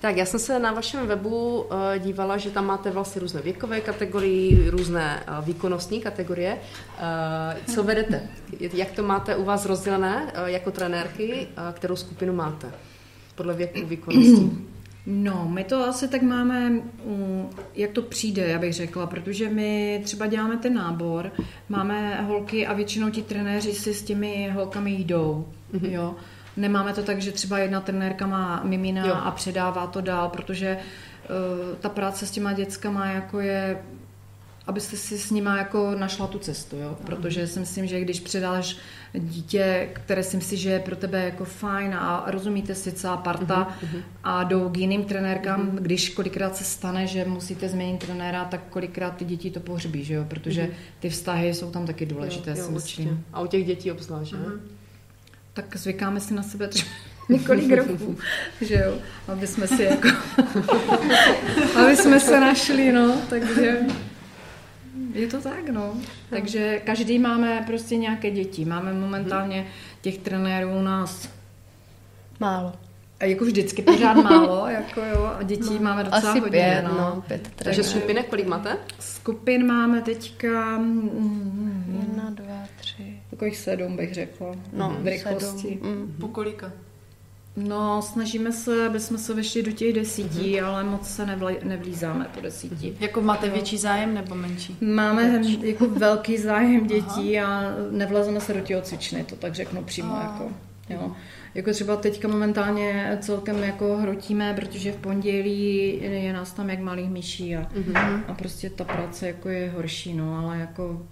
Tak já jsem se na vašem webu eh, dívala, že tam máte vlastně různé věkové kategorie, různé eh, výkonnostní kategorie. Eh, Co vedete? Jak to máte u vás rozdělené jako trenérky? Kterou skupinu máte? Podle věku výkonností. No, my to asi tak máme, jak to přijde, já bych řekla, protože my třeba děláme ten nábor, máme holky a většinou ti trenéři si s těmi holkami jdou, mm-hmm. jo. Nemáme to tak, že třeba jedna trenérka má mimina Jo. jo. a předává to dál, protože uh, ta práce s těma dětskama jako je abyste si s nima jako našla tu cestu, jo? protože si myslím, že když předáš dítě, které si myslíš, že je pro tebe jako fajn a rozumíte si celá parta a jdou k jiným trenérkám, když kolikrát se stane, že musíte změnit trenéra, tak kolikrát ty děti to pohřbí, že jo? protože ty vztahy jsou tam taky důležité, si myslím. A u těch dětí obzvlášť, že? Tak zvykáme si na sebe třeba několik roků, že jo, aby jsme si jako, aby jsme se našli, no, takže je to tak, no. Takže každý máme prostě nějaké děti. Máme momentálně těch trenérů u nás Málo. A jako vždycky pořád málo, jako jo, a dětí no, máme docela Asi hodně, pět, no. no, pět Takže skupinek kolik máte? Skupin máme teďka mm, Jedna, dva, tři. takových sedm, bych řekla, No, v rychlosti. sedm. Mm. Po kolika? No, snažíme se, aby jsme se vešli do těch desítí, Mhm. ale moc se nevle, nevlízáme po desíti. Jako máte větší zájem nebo menší? Máme jako velký zájem dětí a nevlezeme se do tělocvičny, to tak řeknu přímo. A. Jako, jo. jako třeba teďka momentálně celkem jako hrotíme, protože v pondělí je nás tam jak malých myší a, a prostě ta práce jako je horší, no, ale jako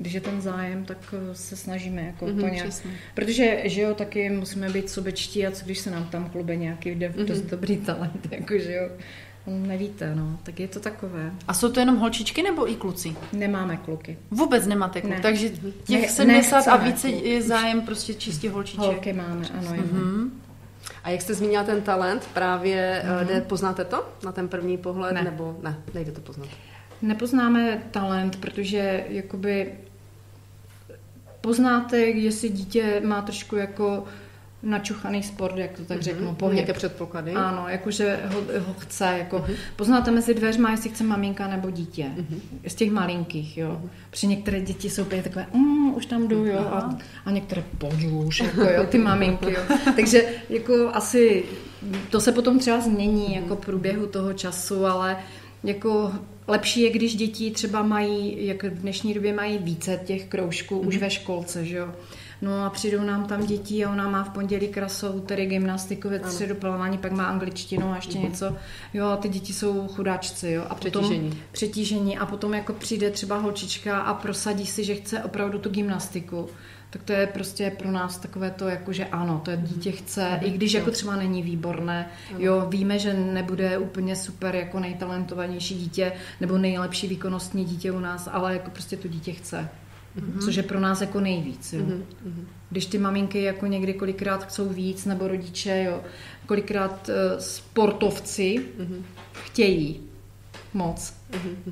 když je ten zájem, tak eh, se snažíme jako to nějak... přesně. Protože, že jo, taky musíme být sobečtí a co když se nám tam klube nějaký jde dost dobrý talent, jako že jo, nevíte, no, tak je to takové. A jsou to jenom holčičky nebo i kluci? Nemáme kluky. Vůbec nemáte kluk, Ne. takže Ne- těch 70 a více kluk. je zájem prostě čistě holčiček. Holky máme, ano. Mhm. A jak jste zmínila ten talent, právě mm-hmm. jde, poznáte to na ten první pohled? Ne. Nebo ne, nejde to poznat. Nepoznáme talent, protože jakoby poznáte, jestli dítě má trošku jako načuchaný sport, jak to tak řeknu, pohyb. Nějaké předpoklady? Ano, jakože ho, ho chce, jako poznáte mezi dveřma, jestli chce maminka nebo dítě. Z těch malinkých, jo. Při některé děti jsou úplně takové, mm, už tam jdu, jo, a, a některé pojďu už, jako jo, ty maminky, jo. Takže jako asi to se potom třeba změní jako v průběhu toho času, ale jako lepší je, když děti třeba mají, jak v dnešní době mají více těch kroužků už ve školce, že jo. No a přijdou nám tam děti a ona má v pondělí krasou, tedy gymnastiku, ve středu plavání, pak má angličtinu a ještě Mhm. něco. Jo, a ty děti jsou chudáčci, jo. A potom, Přetížení. přetížení. A potom jako přijde třeba holčička a prosadí si, že chce opravdu tu gymnastiku. Tak to je prostě pro nás takové to, jako že ano, to je dítě chce, i když jako třeba není výborné. Jo, víme, že nebude úplně super jako nejtalentovanější dítě nebo nejlepší výkonnostní dítě u nás, ale jako prostě to dítě chce. Což je pro nás jako nejvíc. Jo. Když ty maminky jako někdy kolikrát chcou víc, nebo rodiče, jo, kolikrát uh, sportovci chtějí moc.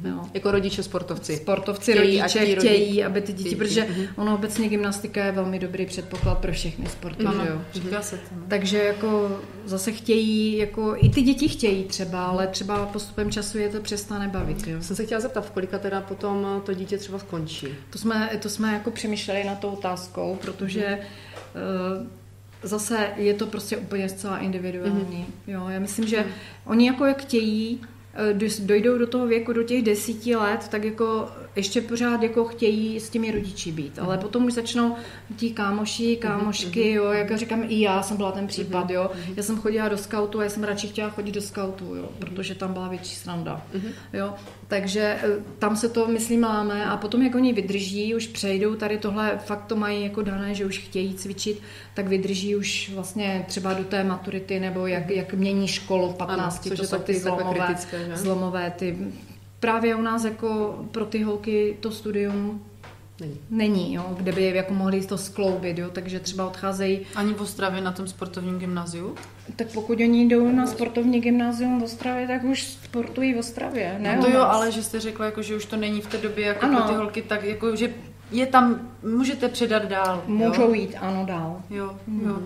Jo. Jako rodiče sportovci. Sportovci, Chtějí, rodiče chtějí, rodi- aby ty děti, děti. protože Mhm. ono obecně gymnastika je velmi dobrý předpoklad pro všechny sporty, že jo. Říká se to. no. Takže jako zase chtějí, jako i ty děti chtějí třeba, ale třeba postupem času je to přestane bavit, jo. Jsem se chtěla zeptat, v kolika teda potom to dítě třeba skončí? To jsme, to jsme jako přemýšleli na tou otázkou, protože eh, zase je to prostě úplně zcela individuální. Jo, já myslím, že oni jako jak chtějí, dojdou do toho věku, do těch desíti let, tak jako ještě pořád jako chtějí s těmi rodiči být. Ale potom už začnou ti kámoši, kámošky, jo, jak říkám, i já jsem byla ten případ, jo. Já jsem chodila do skautu a já jsem radši chtěla chodit do skautu, jo, protože tam byla větší sranda, jo. Takže eh, tam se to, myslím, láme a potom, jak oni vydrží, už přejdou tady tohle, fakt to mají jako dané, že už chtějí cvičit, tak vydrží už vlastně třeba do té maturity, nebo jak, jak mění školu v 15, což to jsou ty zlomové, kritické, zlomové ty. Právě u nás jako pro ty holky to studium Není. není, jo, kde by jako mohli to skloubit, jo, takže třeba odcházejí, Ani v Ostravě na tom sportovním gymnáziu? tak pokud oni jdou na sportovní gymnázium v Ostravě, tak už sportují v Ostravě, ne? No to jo, ale že jste řekla, jako, že už to není v té době jako Ano. pro ty holky, tak jako, že je tam, můžete předat dál. Můžou jo? jít, ano, dál. Jo, jo.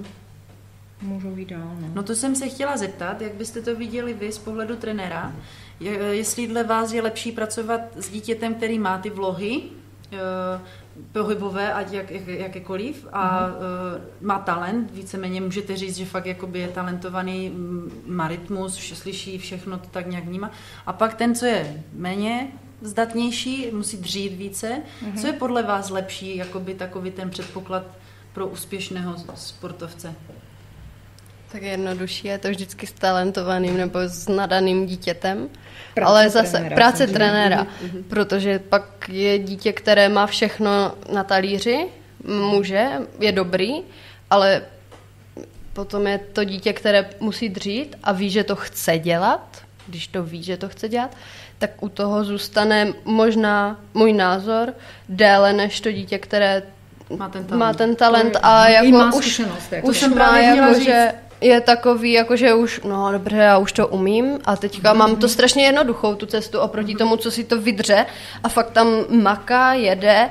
Můžou jít dál, no. No to jsem se chtěla zeptat, jak byste to viděli vy z pohledu trenéra, jestli dle vás je lepší pracovat s dítětem, který má ty vlohy, eh, pohybové, ať jak, jak, jakékoliv, a eh, má talent, víceméně můžete říct, že fakt jakoby je talentovaný, mm, má rytmus, vše slyší, všechno to tak nějak vnímá. A pak ten, co je méně zdatnější, musí dřít více. Co je podle vás lepší, jakoby takový ten předpoklad pro úspěšného sportovce? Tak jednodušší je to vždycky s talentovaným nebo s nadaným dítětem. Práce ale zase trenéra, práce trenéra, protože pak je dítě, které má všechno na talíři, může, je dobrý, ale potom je to dítě, které musí dřít a ví, že to chce dělat, když to ví, že to chce dělat, tak u toho zůstane možná můj názor déle než to dítě, které Má ten talent. má ten talent a jako má už, zkušenost, jako už jsem má jako, říct. že je takový, jako že už, no dobře, já už to umím a teďka mám to strašně jednoduchou tu cestu oproti tomu, co si to vydře a fakt tam maká, jede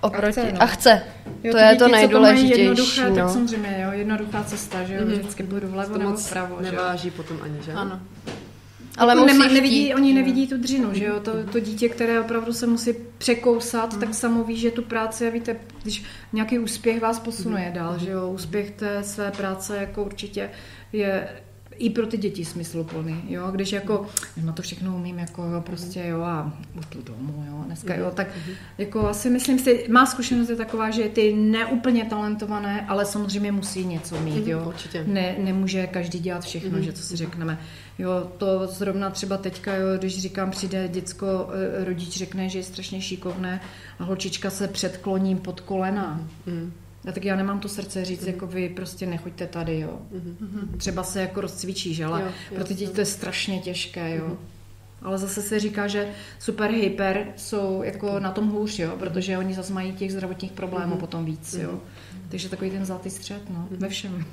oproti A chce, no. a chce. Jo, to je děti, to nejdůležitější. jednoduché, tak No. samozřejmě, jo, jednoduchá cesta, že jo, vždycky půjdu vlevo To nebo moc vpravo, že neváží potom ani, že? Ano. Ale Jako nema, chtít. nevidí, oni nevidí tu dřinu, že jo, to, to dítě, které opravdu se musí překousat, tak samo ví, že tu práci, a víte, když nějaký úspěch vás posunuje dál, že jo, úspěch té své práce jako určitě je i pro ty děti smysluplný, jo, když jako, no to všechno umím, jako jo, prostě jo a tu domů, jo, dneska jo, tak jako asi myslím si, má zkušenost je taková, že ty neúplně talentované, ale samozřejmě musí něco mít, jo, určitě. ne, nemůže každý dělat všechno, že co si řekneme. Jo, to zrovna třeba teďka, jo, když říkám, přijde děcko, eh, rodič řekne, že je strašně šikovné a holčička se předkloní pod kolena. A tak já nemám to srdce říct, jako vy prostě nechoďte tady, jo. Třeba se jako rozcvičíš, ale Jo, jo, pro ty děti to je strašně těžké, jo. Ale zase se říká, že super hyper jsou jako na tom hůř, jo, protože oni zase mají těch zdravotních problémů potom víc, jo. Takže takový ten zlatý střed, no, ve všem.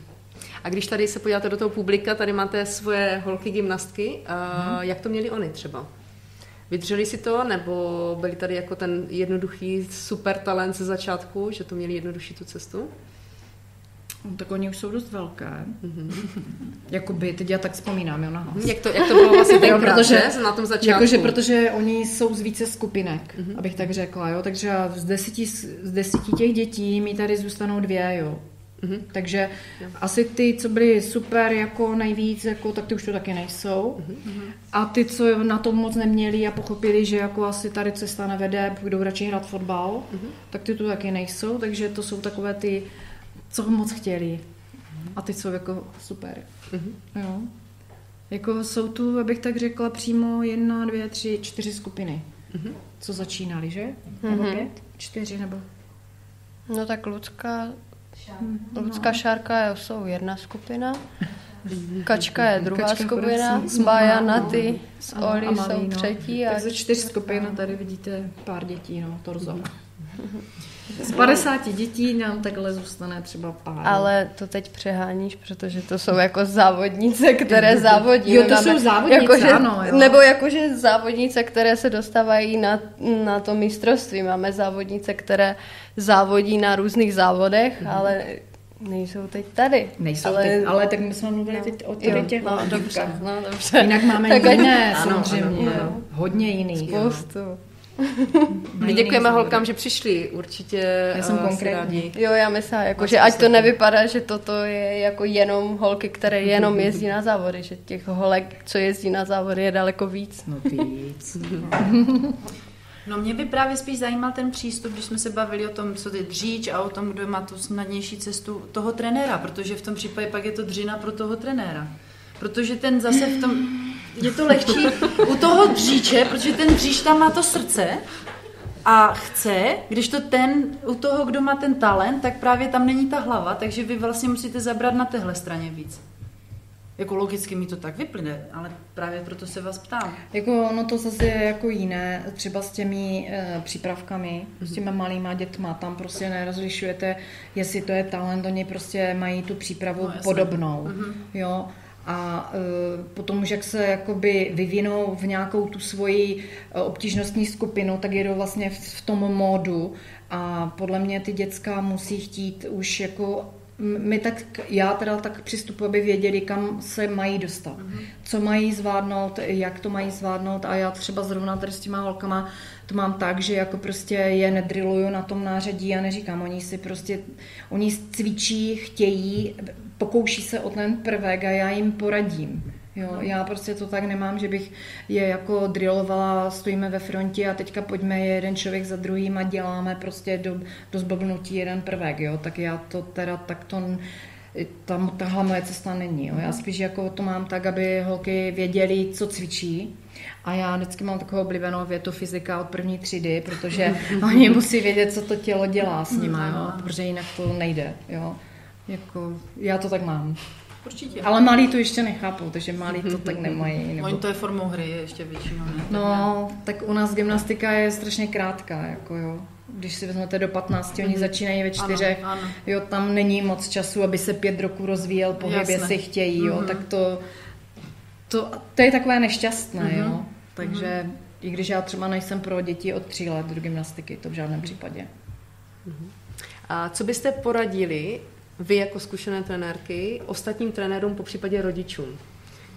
A když tady se podíváte do toho publika, tady máte svoje holky gymnastky, a jak to měli oni třeba? Vydrželi si to, nebo byli tady jako ten jednoduchý super talent ze začátku, že to měli jednodušší tu cestu? No, tak oni už jsou dost velké. Jakoby, teď já tak vzpomínám, jo, na hlas. Jak to, jak to bylo vlastně tenkrát, protože, že? Na tom začátku. jakože, protože oni jsou z více skupinek, abych tak řekla, jo, takže z deseti, z deseti těch dětí mi tady zůstanou dvě, jo. Mm-hmm. Takže asi ty, co byly super jako nejvíc, jako, tak ty už to taky nejsou. Mm-hmm. A ty, co na to moc neměli a pochopili, že jako asi tady cesta nevede, budou radši hrát fotbal, mm-hmm. tak ty tu taky nejsou. Takže to jsou takové ty, co moc chtěli. A ty jsou jako super. Mm-hmm. Jo. Jako jsou tu, abych tak řekla, přímo jedna, dvě, tři, čtyři skupiny. Mm-hmm. Co začínali, že? Mm-hmm. Nebo pět? Čtyři nebo? No tak Lucka, Lucka Šárka jsou jedna skupina. Kačka je druhá Kačka, skupina, prosím. Baja, Naty, s A- Oli jsou no. třetí. A Takže čtyř skupin tady vidíte pár dětí, no, torzo. Z 50 dětí nám takhle zůstane třeba pár. Ale to teď přeháníš, protože to jsou jako závodnice, které závodí. Jo, to jsou závodnice, jakože, ano, jo. Nebo jakože závodnice, které se dostávají na, na to mistrovství. Máme závodnice, které závodí na různých závodech, ale nejsou teď tady. Nejsou ale, teď, ale tak my jsme mluvili teď o tady jo, těch no, dobře, no, dobře. Jinak máme Tak jiné, Ano, samozřejmě. ano, jo. Hodně jiných. jo. My děkujeme holkám, že přišli. Určitě Já jsem eh, konkrétní. rádi. Jo, já myslím, jako, že ať to nevypadá, že toto je jako jenom holky, které jenom jezdí na závody, že těch holek, co jezdí na závody, je daleko víc. No víc. No mě by právě spíš zajímal ten přístup, když jsme se bavili o tom, co je dříč a o tom, kdo má tu snadnější cestu toho trenéra, protože v tom případě pak je to dřina pro toho trenéra. Protože ten zase v tom, je to lehčí u toho dříče, protože ten dříč tam má to srdce a chce, když to ten, u toho, kdo má ten talent, tak právě tam není ta hlava, takže vy vlastně musíte zabrat na téhle straně víc. Jako logicky mi to tak vyplyne, ale právě proto se vás ptám. Jako ono to zase je jako jiné, třeba s těmi e, přípravkami, s těmi malýma dětma, tam prostě nerozlišujete, jestli to je talent, oni prostě mají tu přípravu No, no, podobnou, jo. A e, potom už jak se jakoby vyvinou v nějakou tu svoji e, obtížnostní skupinu, tak jedou vlastně v, tom módu. A podle mě ty děcka musí chtít už jako my tak, já teda tak přistupuji, aby věděli, kam se mají dostat, co mají zvládnout, jak to mají zvládnout. A já třeba zrovna tady s těma holkama to mám tak, že jako prostě je nedriluju na tom nářadí a neříkám, oni si prostě, oni cvičí, chtějí, pokouší se o ten prvek a já jim poradím. Jo, já prostě to tak nemám, že bych je jako drillovala, stojíme ve frontě a teďka pojďme je jeden člověk za druhým a děláme prostě do, do zblbnutí jeden prvek, jo, tak já to teda takto tam tahle moje cesta není. Jo. Já spíš jako to mám tak, aby holky věděly, co cvičí. A já vždycky mám takovou oblíbenou větu fyzika od první třídy, protože oni musí vědět, co to tělo dělá s nimi, jo, protože jinak to nejde. Jo. Jako, já to tak mám. Určitě. Ale malí to ještě nechápou, takže malí to tak nemají. Nebo... Oni to je formou hry ještě většinou, ne? No, tak u nás gymnastika je strašně krátká, jako jo. Když si vezmete do 15, oni začínají ve čtyřech, Mhm. Ano, ano. jo, tam není moc času, aby se pět roků rozvíjel pohyb, jestli chtějí, jo, Mhm. tak to, to, to je takové nešťastné, Mhm. jo. Takže i když já třeba nejsem pro děti od tří let do gymnastiky, to v žádném případě. A co byste poradili vy jako zkušené trenérky ostatním trenérům, po případě rodičům?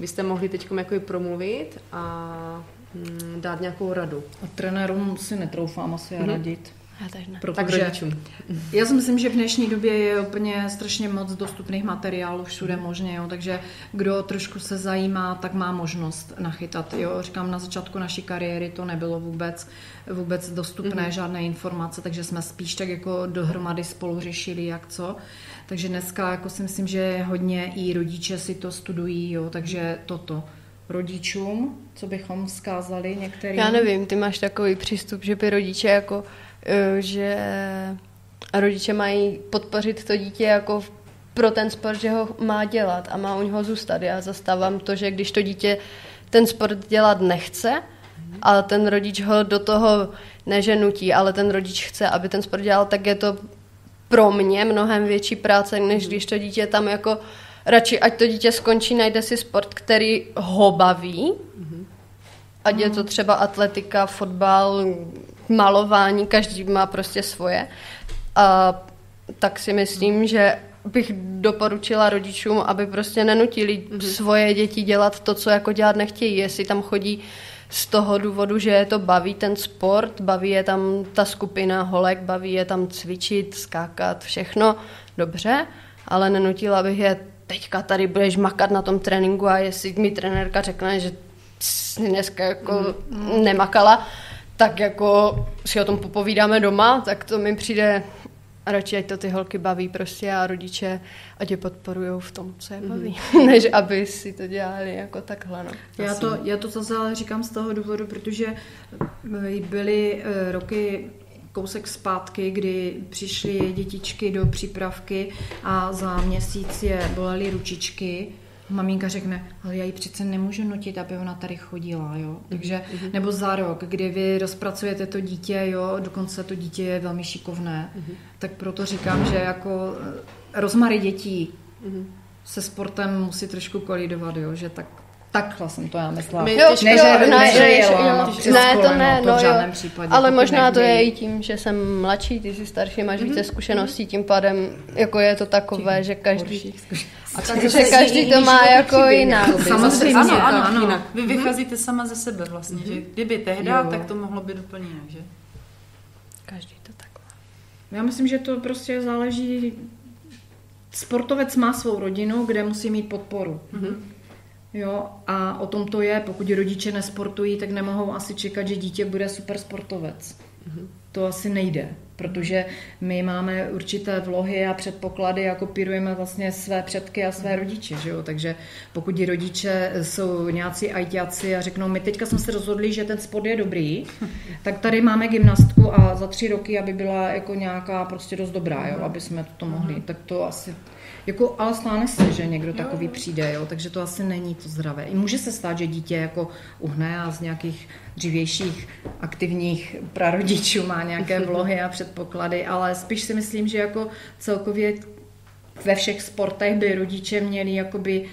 Byste mohli teď jako promluvit a mm, dát nějakou radu. A trenérům si netroufám asi Mhm. radit. Já teď ne. Tak Protože rodičům. Já si myslím, že v dnešní době je úplně strašně moc dostupných materiálů všude možně, jo, takže kdo trošku se zajímá, tak má možnost nachytat. Jo. Říkám, na začátku naší kariéry to nebylo vůbec, vůbec dostupné, mm-hmm. žádné informace, takže jsme spíš tak jako dohromady spolu řešili, jak co. Takže dneska jako si myslím, že hodně i rodiče si to studují, jo, takže toto. Rodičům, co bychom vzkázali některým? Já nevím, ty máš takový přístup, že by rodiče jako, že rodiče mají podpořit to dítě jako pro ten sport, že ho má dělat a má u něho zůstat. Já zastávám to, že když to dítě ten sport dělat nechce, a ten rodič ho do toho neženutí, ale ten rodič chce, aby ten sport dělal, tak je to pro mě mnohem větší práce, než když to dítě tam jako radši, ať to dítě skončí, najde si sport, který ho baví, ať je to třeba atletika, fotbal, malování, každý má prostě svoje. A tak si myslím, že bych doporučila rodičům, aby prostě nenutili svoje děti dělat to, co jako dělat nechtějí. Jestli tam chodí z toho důvodu, že je to baví ten sport, baví je tam ta skupina holek, baví je tam cvičit, skákat, všechno, dobře, ale nenutila bych je teďka tady budeš makat na tom tréninku a jestli mi trenérka řekne, že jsi dneska jako nemakala, tak jako si o tom popovídáme doma, tak to mi přijde radši, ať to ty holky baví prostě a rodiče, ať je podporují v tom, co je baví, mm-hmm. než aby si to dělali jako takhle. No. Já to, já to zase ale říkám z toho důvodu, protože eh, byly eh, roky kousek zpátky, kdy přišly dětičky do přípravky a za měsíc je bolely ručičky maminka řekne, ale já ji přece nemůžu nutit, aby ona tady chodila, jo. Takže, mm-hmm. nebo za rok, kdy vy rozpracujete to dítě, jo, dokonce to dítě je velmi šikovné, mm-hmm. tak proto říkám, že jako eh, rozmary dětí mm-hmm. se sportem musí trošku kolidovat, jo, že tak Takhle jsem to já myslela. jo, ne, že, ne, ne, jela ne, ne, to ne, no, jo. Případě, ale možná to je i tím, že jsem mladší, ty jsi starší, máš mm-hmm. více zkušeností, tím pádem jako je to takové, že každý... A takže každý to má jako jinak. Samozřejmě, ano, ano, ano. Jinak. Vy vycházíte sama ze sebe vlastně, mm-hmm. že kdyby tehda, jo. tak to mohlo být úplně jinak, že? Každý to tak má. Já myslím, že to prostě záleží sportovec má svou rodinu, kde musí mít podporu. Mm-hmm. Jo, a o tom to je, pokud rodiče nesportují, tak nemohou asi čekat, že dítě bude super sportovec. Mm-hmm. To asi nejde, protože my máme určité vlohy a předpoklady a kopírujeme vlastně své předky a své rodiče, že jo? takže pokud rodiče jsou nějací ajťáci a řeknou, my teďka jsme se rozhodli, že ten sport je dobrý, tak tady máme gymnastku a za tři roky, aby byla jako nějaká prostě dost dobrá, jo? aby jsme to mohli, tak to asi jako, ale stane se, že někdo takový přijde, jo, takže to asi není to zdravé. I může se stát, že dítě jako uhne a z nějakých dřívějších aktivních prarodičů má nějaké vlohy a předpoklady, ale spíš si myslím, že jako celkově ve všech sportech by rodiče měli jakoby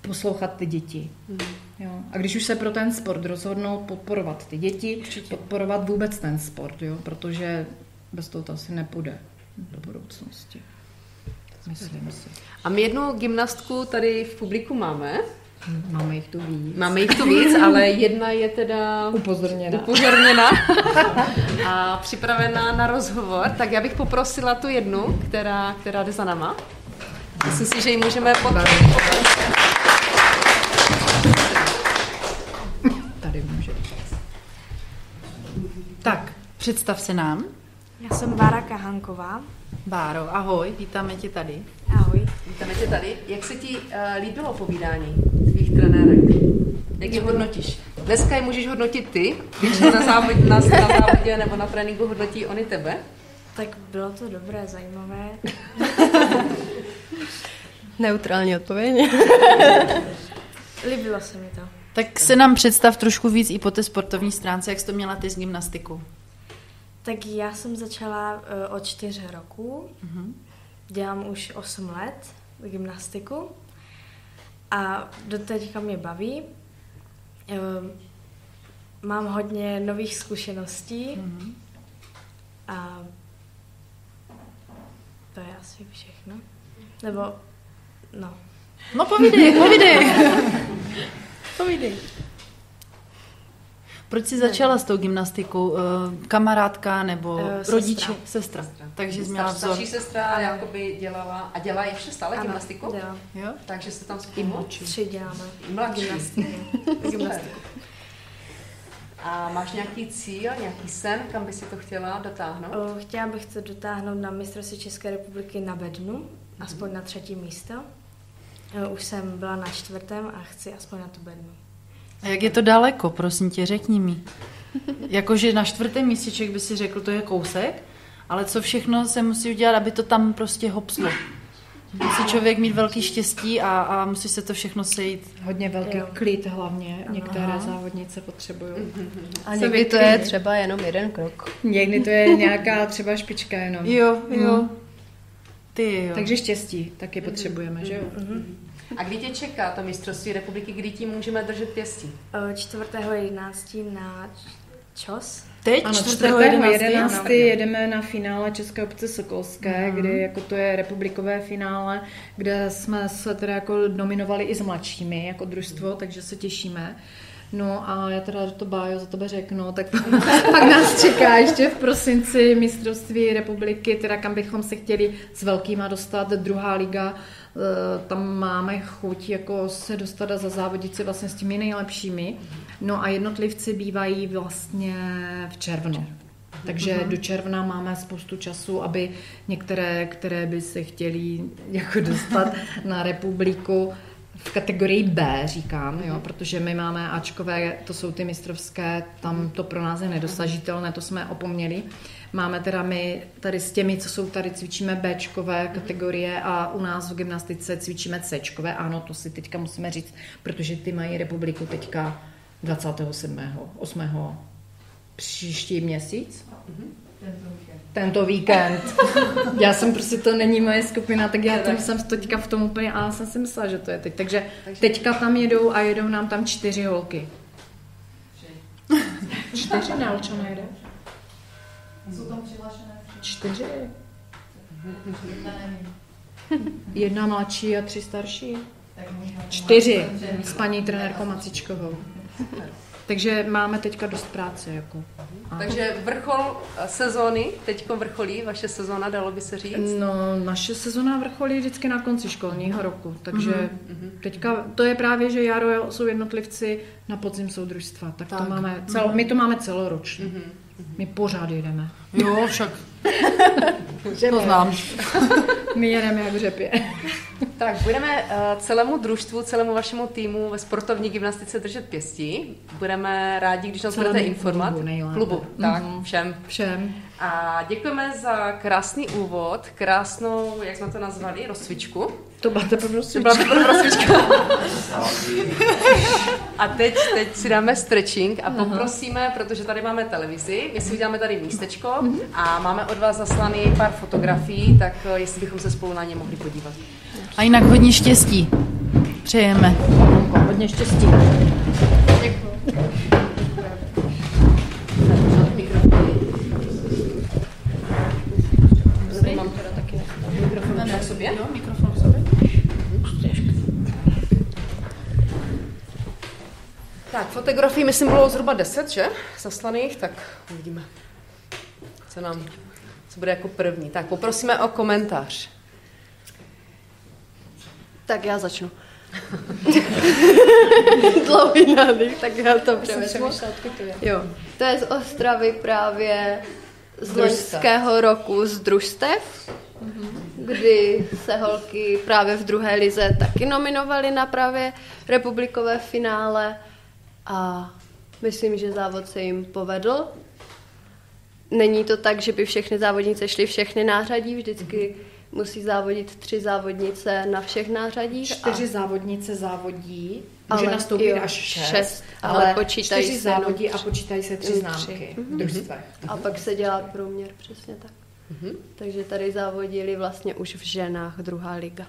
poslouchat ty děti. Hmm. Jo. A když už se pro ten sport rozhodnou podporovat ty děti, Určitě. podporovat vůbec ten sport, jo, protože bez toho to asi nepůjde do budoucnosti myslím si. A my jednu gymnastku tady v publiku máme. Máme jich tu víc. Máme jich tu víc, ale jedna je teda upozorněna, upozorněna a připravená na rozhovor. Tak já bych poprosila tu jednu, která, která jde za náma. Myslím si, že ji můžeme poprosit. Tady může. Tak, představ se nám. Já jsem Bára Kahanková. Báro, ahoj, vítáme tě tady. Ahoj. Vítáme tě tady. Jak se ti uh, líbilo povídání tvých trenérek? Jak je hodnotíš? Dneska je můžeš hodnotit ty, když na závodě, na, na závodě nebo na tréninku hodnotí oni tebe. Tak bylo to dobré, zajímavé. Neutrální odpověď. Líbilo se mi to. Tak se nám představ trošku víc i po té sportovní stránce, jak jsi to měla ty z gymnastiku. Tak já jsem začala uh, od čtyř roku. Mm-hmm. Dělám už 8 let gymnastiku. A do teďka mě baví. Uh, mám hodně nových zkušeností. Mm-hmm. A to je asi všechno. Nebo, no. No povídej, povídej. povídej. Proč jsi začala s tou gymnastikou? Eh, kamarádka nebo uh, rodiče? Sestra. sestra. Takže jsi měla vzor. Starší sestra jakoby dělala a dělá ještě stále ano, gymnastiku? Dělá. Jo? Takže se tam spolu? Tři děláme. Mladší. Gymnastiku. gymnastiku. A máš nějaký cíl, nějaký sen, kam by si to chtěla dotáhnout? O, chtěla bych to dotáhnout na mistrovství České republiky na bednu, mm-hmm. aspoň na třetí místo. Už jsem byla na čtvrtém a chci aspoň na tu bednu. A jak je to daleko, prosím tě, řekni mi. Jakože na čtvrtém místeček by si řekl, to je kousek, ale co všechno se musí udělat, aby to tam prostě hopslo. Musí člověk mít velký štěstí a, a musí se to všechno sejít. Hodně velký jo. klid hlavně. Některé Aha. závodnice potřebují. A někdy to je třeba jenom jeden krok. Někdy to je nějaká třeba špička jenom. Jo, jo. Hmm. Ty jo. Takže štěstí taky potřebujeme, že jo? Mm-hmm. A kdy tě čeká to mistrovství republiky, kdy ti můžeme držet pěstí? 4.11. na Čos. Teď? Ano, 4.11. jedeme na finále České obce Sokolské, mm. kdy jako to je republikové finále, kde jsme se teda jako nominovali i s mladšími jako družstvo, takže se těšíme. No a já teda to bájo za tebe řeknu, tak pak nás čeká ještě v prosinci mistrovství republiky, teda kam bychom se chtěli s velkýma dostat, druhá liga, eh, tam máme chuť jako se dostat a zazávodit se vlastně s těmi nejlepšími. No a jednotlivci bývají vlastně v červnu. Takže do června máme spoustu času, aby některé, které by se chtěli jako dostat na republiku, kategorii B říkám, jo, protože my máme Ačkové, to jsou ty mistrovské, tam to pro nás je nedosažitelné, to jsme opomněli. Máme teda my tady s těmi, co jsou tady, cvičíme Bčkové kategorie a u nás v gymnastice cvičíme Cčkové, ano, to si teďka musíme říct, protože ty mají republiku teďka 27. 8. příští měsíc. Tento víkend. Já jsem prostě, to není moje skupina, tak já tam jsem teďka v tom úplně, a jsem si myslela, že to je teď. Takže teďka tam jedou a jedou nám tam čtyři holky. Čtyři Nelča nejde? Jsou tam přihlášené Čtyři. Jedna mladší a tři starší. Čtyři s paní trenérkou Macičkovou. Takže máme teďka dost práce. Jako. A- Takže vrchol eh, sezóny, teďko vrcholí vaše sezóna, dalo by se říct? No, naše sezona vrcholí vždycky na konci školního roku, takže mm-hmm. teďka to je právě, že jaro jsou jednotlivci, na podzim jsou družstva, tak, tak. to máme, cel, my to máme celoročně. Mm-hmm. My pořád jedeme. Jo, však to znám. My jedeme jak v řepě. Tak, budeme uh, celému družstvu, celému vašemu týmu ve sportovní gymnastice držet pěstí. Budeme rádi, když nás Celému budete informovat. klubu nejlépe. Klubu, tak, všem. Všem. A děkujeme za krásný úvod, krásnou, jak jsme to nazvali, rozcvičku. To byla teprve To byla rozcvička. A teď, teď si dáme stretching a poprosíme, protože tady máme televizi, my si uděláme tady místečko a máme od vás zaslaný pár fotografií, tak eh, jestli bychom se spolu na ně mohli podívat. A jinak hodně štěstí. Přejeme. Hodně štěstí. Mám teda taky mikrofon na sobě. Jo, mikrofon k sobě. Tak, fotografií myslím bylo zhruba 10, že? Zaslaných, tak uvidíme, co nám, co bude jako první. Tak poprosíme o komentář. Tak já začnu. Dlouhý nádych, tak já to převezmu. Jo, to je z Ostravy právě z loňského roku z družstev, kdy se holky právě v druhé lize taky nominovaly na právě republikové finále a myslím, že závod se jim povedl. Není to tak, že by všechny závodnice šly všechny nářadí, vždycky musí závodit tři závodnice na všech nářadích. Čtyři závodnice závodí, Ale může nastoupit jo, až šest, šest, ale, ale počítají čtyři se závodí a počítají se tři tři. známky Mhm. v družstvech. A pak se dělá průměr, přesně tak. Takže tady závodili vlastně už v ženách druhá liga.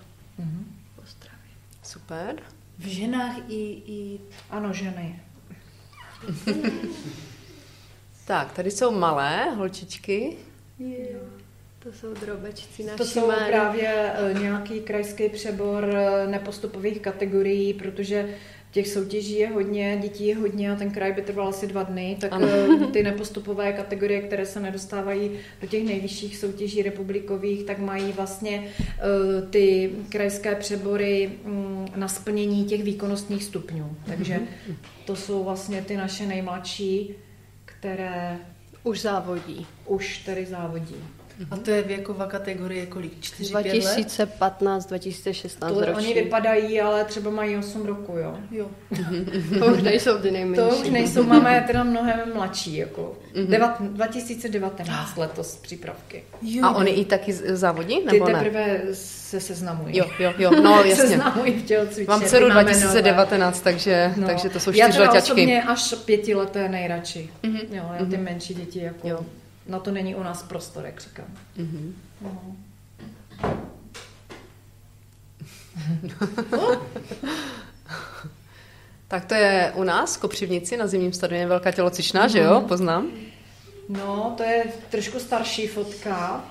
Ostravě. Super. V ženách i, i Ano, ženy. Tak, tady jsou malé holčičky. To jsou drobečci naši To jsou malí. právě eh, nějaký krajský přebor eh, nepostupových kategorií, protože těch soutěží je hodně, dětí je hodně a ten kraj by trval asi dva dny, tak Ano. eh, ty nepostupové kategorie, které se nedostávají do těch nejvyšších soutěží republikových, tak mají vlastně eh, ty krajské přebory mm, na splnění těch výkonnostních stupňů. Takže to jsou vlastně ty naše nejmladší, které Už závodí. už tady závodí. A to je věková kategorie kolik? 4-5 let? 2015, 2016 To roční. oni vypadají, ale třeba mají 8 roku, jo. Jo. To už nejsou ty nejmenší. To už nejsou, máme teda mnohem mladší, jako. Devat, 2019 letos přípravky. jo. A oni i taky závodí, Ty nebo ne? teprve se seznamují. Jo, jo, jo, no jasně. Seznamují v tělocvičně. Mám ty dceru máme 2019, takže, nové. takže to jsou Já teda čtyřleťačky. osobně až pětileté nejradši. Mhm. Jo, já ty menší děti, jako, Jo. Na to není u nás prostor, jak říkám. Mhm. No. Tak to je u nás, Kopřivnici, na zimním stadioně Velká tělocvičná, že jo? Poznám. No, to je trošku starší fotka.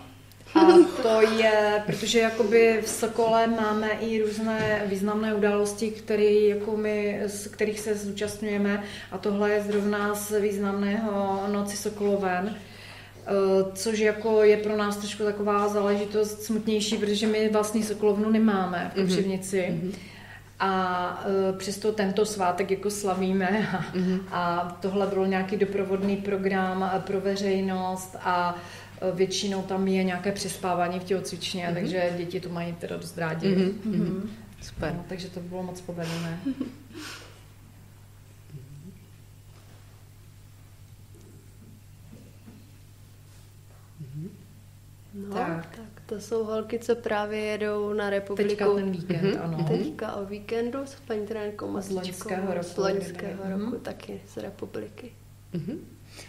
A to je, protože jakoby v Sokole máme i různé významné události, které jako my, z kterých se zúčastňujeme a tohle je zrovna z významného Noci Sokoloven, což jako je pro nás trošku taková záležitost smutnější, protože my vlastní Sokolovnu nemáme v Kopřivnici. Mm-hmm. A uh, přesto tento svátek jako slavíme a, mm-hmm. a tohle byl nějaký doprovodný program pro veřejnost a uh, většinou tam je nějaké přespávání v tělocvičně, mm-hmm. takže děti to mají teda dost rádi. Mm-hmm. Mm-hmm. Super. No, takže to bylo moc povedené. No, Tak. tak. To jsou holky, co právě jedou na republiku. Teďka ten víkend, mm-hmm. ano. Teďka o víkendu s paní trenérkou A z loňského roku, Z loňského roku Mhm. taky z republiky.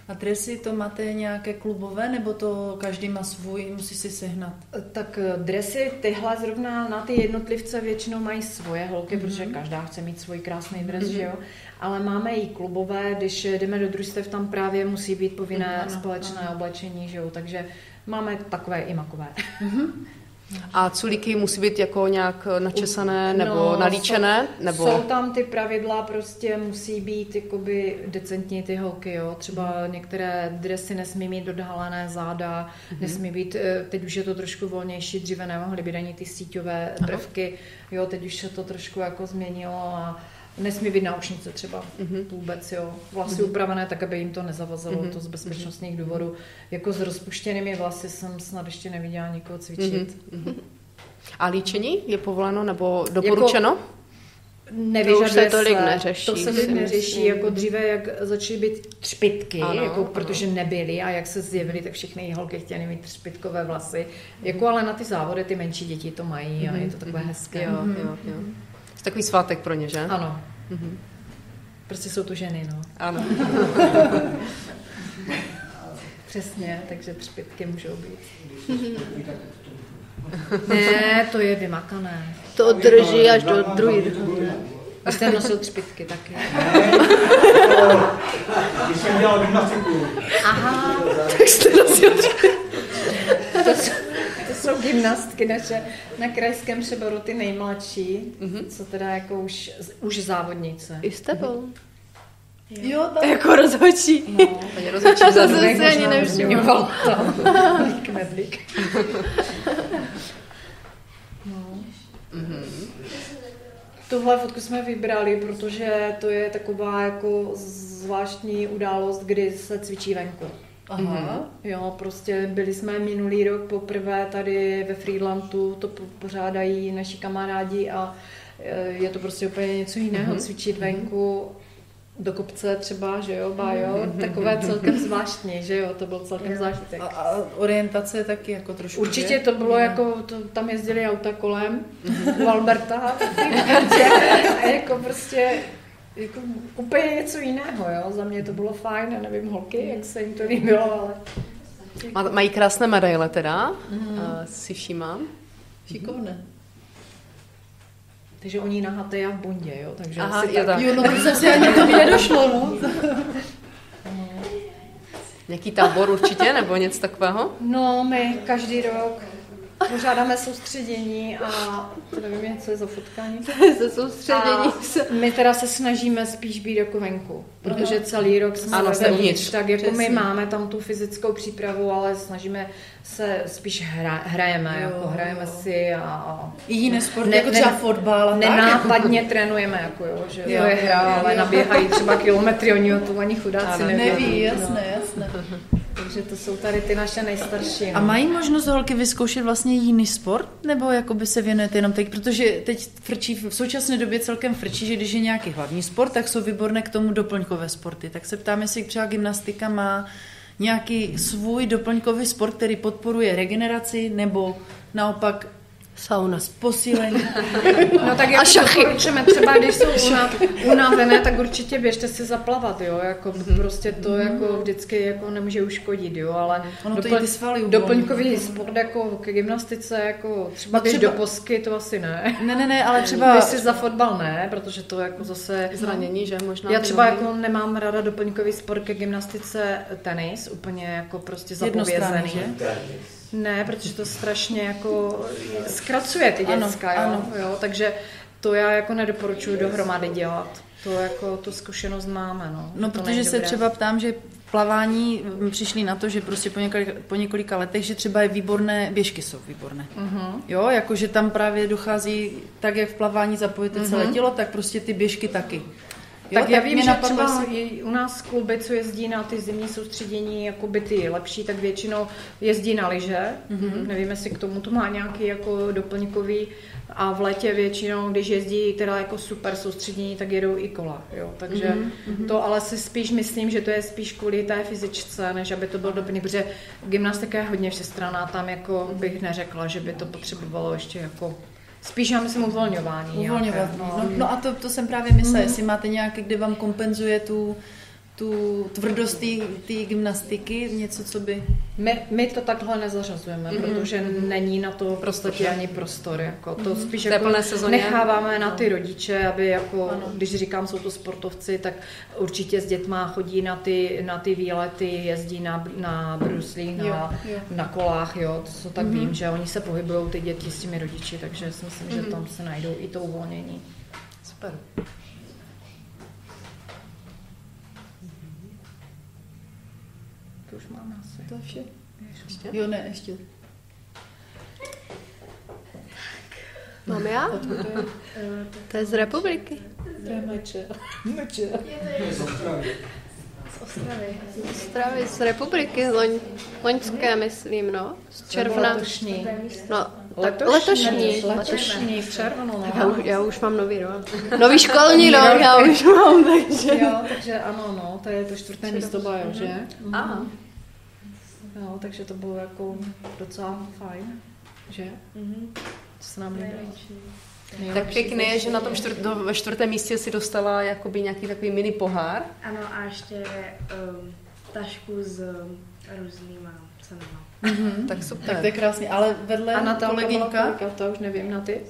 A dresy to máte nějaké klubové, nebo to každý má svůj, musí si sehnat? Tak eh, dresy tyhle zrovna na ty jednotlivce většinou mají svoje holky, Mhm. mm-hmm. protože každá chce mít svůj krásný dres, mm-hmm. že jo. Ale máme i klubové, když jdeme do družstev, tam právě musí být povinné Mhm, ano, společné oblečení, že jo. Takže máme takové i makové. A culíky musí být jako nějak načesané nebo No, nalíčené? Jsou, nebo... jsou tam ty pravidla, prostě musí být jakoby decentní ty holky, jo. Třeba některé dresy nesmí mít odhalené záda, mm-hmm. nesmí být, eh, teď už je to trošku volnější, dříve nemohly být ani ty síťové prvky, jo, teď už se to trošku jako změnilo a nesmí být náušnice třeba mm-hmm. vůbec, jo. Vlasy mm-hmm. upravené tak, aby jim to nezavazilo, mm-hmm. to z bezpečnostních důvodů. Jako s rozpuštěnými vlasy jsem snad ještě neviděla nikoho cvičit. Mm-hmm. A líčení je povoleno nebo doporučeno? Nevyžaduje To už se tolik neřeší, To se tolik neřeší, jako dříve, jak začaly být třpitky, Ano, jako, ano. protože nebyly a jak se zjevily, tak všechny holky chtěly mít třpitkové vlasy. Jako ale na ty závody ty menší děti to mají a je to takové hezké. Jo, jo, jo. Je takový svátek pro ně, že? Ano. Prostě jsou to ženy, no. Ano. Přesně, takže třpitky můžou být. ne, to je vymakané. To drží až do druhé. Vy jste nosil třpitky taky. Když jsem dělal gymnastiku, Aha, to, jsou, to jsou gymnastky naše na krajském přeboru ty nejmladší, co teda jako už, už závodnice. I s tebou. Jo, tak. Jako rozhodčí. No, Paní rozhodčí To jsem si ani nevšimla. Blík, medlík. No. Tuhle fotku jsme vybrali, protože to je taková jako zvláštní událost, kdy se cvičí venku. Aha. Jo, prostě byli jsme minulý rok poprvé tady ve Friedlandu, to po- pořádají naši kamarádi a e, je to prostě úplně něco jiného, cvičit venku do kopce třeba, že jo, bájo, takové celkem zvláštní, že jo, to byl celkem zážitek. A, a orientace je taky jako trošku, Určitě to bylo jako, to, tam jezdili auta kolem u Alberta. A jako prostě jako úplně něco jiného, jo. Za mě to bylo fajn, já nevím holky, jak se jim to líbilo, ale Má- Mají krásné medaile teda, mm. si všímám. Šikovné. takže oni na a v bundě, jo, takže Aha, asi je tak. Jo, no to zase ani to nedošlo, no. Nějaký tábor určitě, nebo něco takového? No, my každý rok pořádáme soustředění a to nevím, co je za fotkání. Se soustředění. A my teda se snažíme spíš být jako venku, protože celý rok jsme Ano, uvnitř. tak jako Přesně. my máme tam tu fyzickou přípravu, ale snažíme se spíš hra, hrajeme, Jo, jako hrajeme jo. si a, a I jiné sporty, Ne- jako ne- třeba fotbal a tak. nenápadně trénujeme, jako jo, že Jo, to je hra, jo, ale jo. naběhají třeba kilometry, oni o to ani chudáci. Neví, no. jasné, jasné. Takže to jsou tady ty naše nejstarší. A no. mají možnost holky vyzkoušet vlastně jiný sport? Nebo jakoby se věnujete jenom teď? Protože teď frčí, v současné době celkem frčí, že když je nějaký hlavní sport, tak jsou výborné k tomu doplňkové sporty. Tak se ptám, jestli třeba gymnastika má nějaký svůj doplňkový sport, který podporuje regeneraci, nebo naopak Sauna. posílení. No tak jako doporučujeme třeba, když jsou unav- unavené, tak určitě běžte si zaplavat, jo, jako prostě to jako vždycky jako nemůže uškodit, jo, ale Ono to ty svaly doplňkový sport jako ke gymnastice, jako třeba No běž třeba- do posky, to asi ne. Ne, ne, ne, ale třeba... Běž si za fotbal ne, protože to jako zase... Zranění, že možná? Já třeba jako nemám ráda doplňkový sport ke gymnastice tenis, úplně jako prostě Jednostranný, zapovězený. že? Ne, protože to strašně jako zkracuje ty Ano, děcka, jo, ano. jo, takže to já jako nedoporučuji dohromady dělat. To jako tu zkušenost máme, no. No, to protože se dobré. třeba ptám, že plavání přišli na to, že prostě po několika, po několika letech, že třeba je výborné, běžky jsou výborné. Mhm. Jo, jakože tam právě dochází, tak jak v plavání zapojíte celé tělo, tak prostě ty běžky taky. Jo, tak já vím, že třeba je, u nás kluby, co jezdí na ty zimní soustředění, jako by ty lepší, tak většinou jezdí na lyže. Mm-hmm. Nevím, jestli k tomu to má nějaký jako doplňkový. A v létě většinou, když jezdí teda jako super soustředění, tak jedou i kola. Jo? Takže mm-hmm. to ale si spíš myslím, že to je spíš kvůli té fyzičce, než aby to bylo doplněk, protože gymnastika je hodně všestranná, tam jako bych neřekla, že by to potřebovalo ještě jako Spíš já myslím uvolňování. Uvolňovat. nějaké, No, no a to, to jsem právě myslela, jestli máte nějaké, kde vám kompenzuje tu, tu tvrdost té- gymnastiky, něco, co by... My, my to takhle nezařazujeme, mm-hmm. protože není na to prostě ani prostor. Jako. To spíš té jako necháváme na ty rodiče, aby jako, když říkám, jsou to sportovci, tak určitě s dětma chodí na ty, na ty výlety, jezdí na, na bruslích, na, Jo, jo. na kolách, jo, to co tak mm-hmm. vím, že oni se pohybují ty děti s těmi rodiči, takže si myslím, mm-hmm. že tam se najdou i to uvolnění. Super. To už máme asi. To je vše. Jo, ne, ještě. Mám já? To je z republiky. Meče. Meče. Z Ostravy, z republiky, z loň, loňské, myslím, no. Z června. No, tak letošní. Letošní, v červnu, no. Já, už- já už mám nový rok. Nový školní rok, já už mám, takže... Jo, takže ano, no, to je to čtvrté místo bajo, že? Aha. Jo, takže to bylo jako docela fajn, že? To se nám líbilo. Tak pěkné je, že na tom čtvrt, do, ve čtvrtém místě si dostala jakoby nějaký takový mini pohár. Ano, a ještě um, tašku s um, různýma cenama. Tak super. Tak to je krásný, ale vedle A Natálka byla kolegynka, kolika, to už nevím, na ty?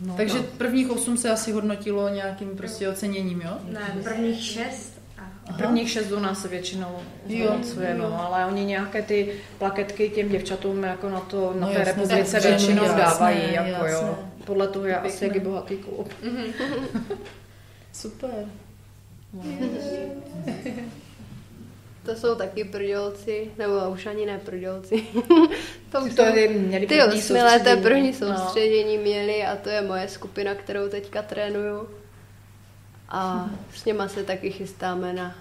no, takže prvních osm se asi hodnotilo nějakým prostě oceněním, jo? Ne, prvních šest a Prvních šest u nás se většinou Jo. zhodnocuje, no, ale oni nějaké ty plaketky těm děvčatům jako na to, na No té republice tak většinou jasné, dávají, jasné. jako jo. Podle toho je asi jaký bohatý klub. Super. To jsou taky prdělci, nebo už ani ne prdělci. to už To měli Ty první osmileté soustředění. první No. soustředění měli a to je moje skupina, kterou teďka trénuju. A s něma se taky chystáme na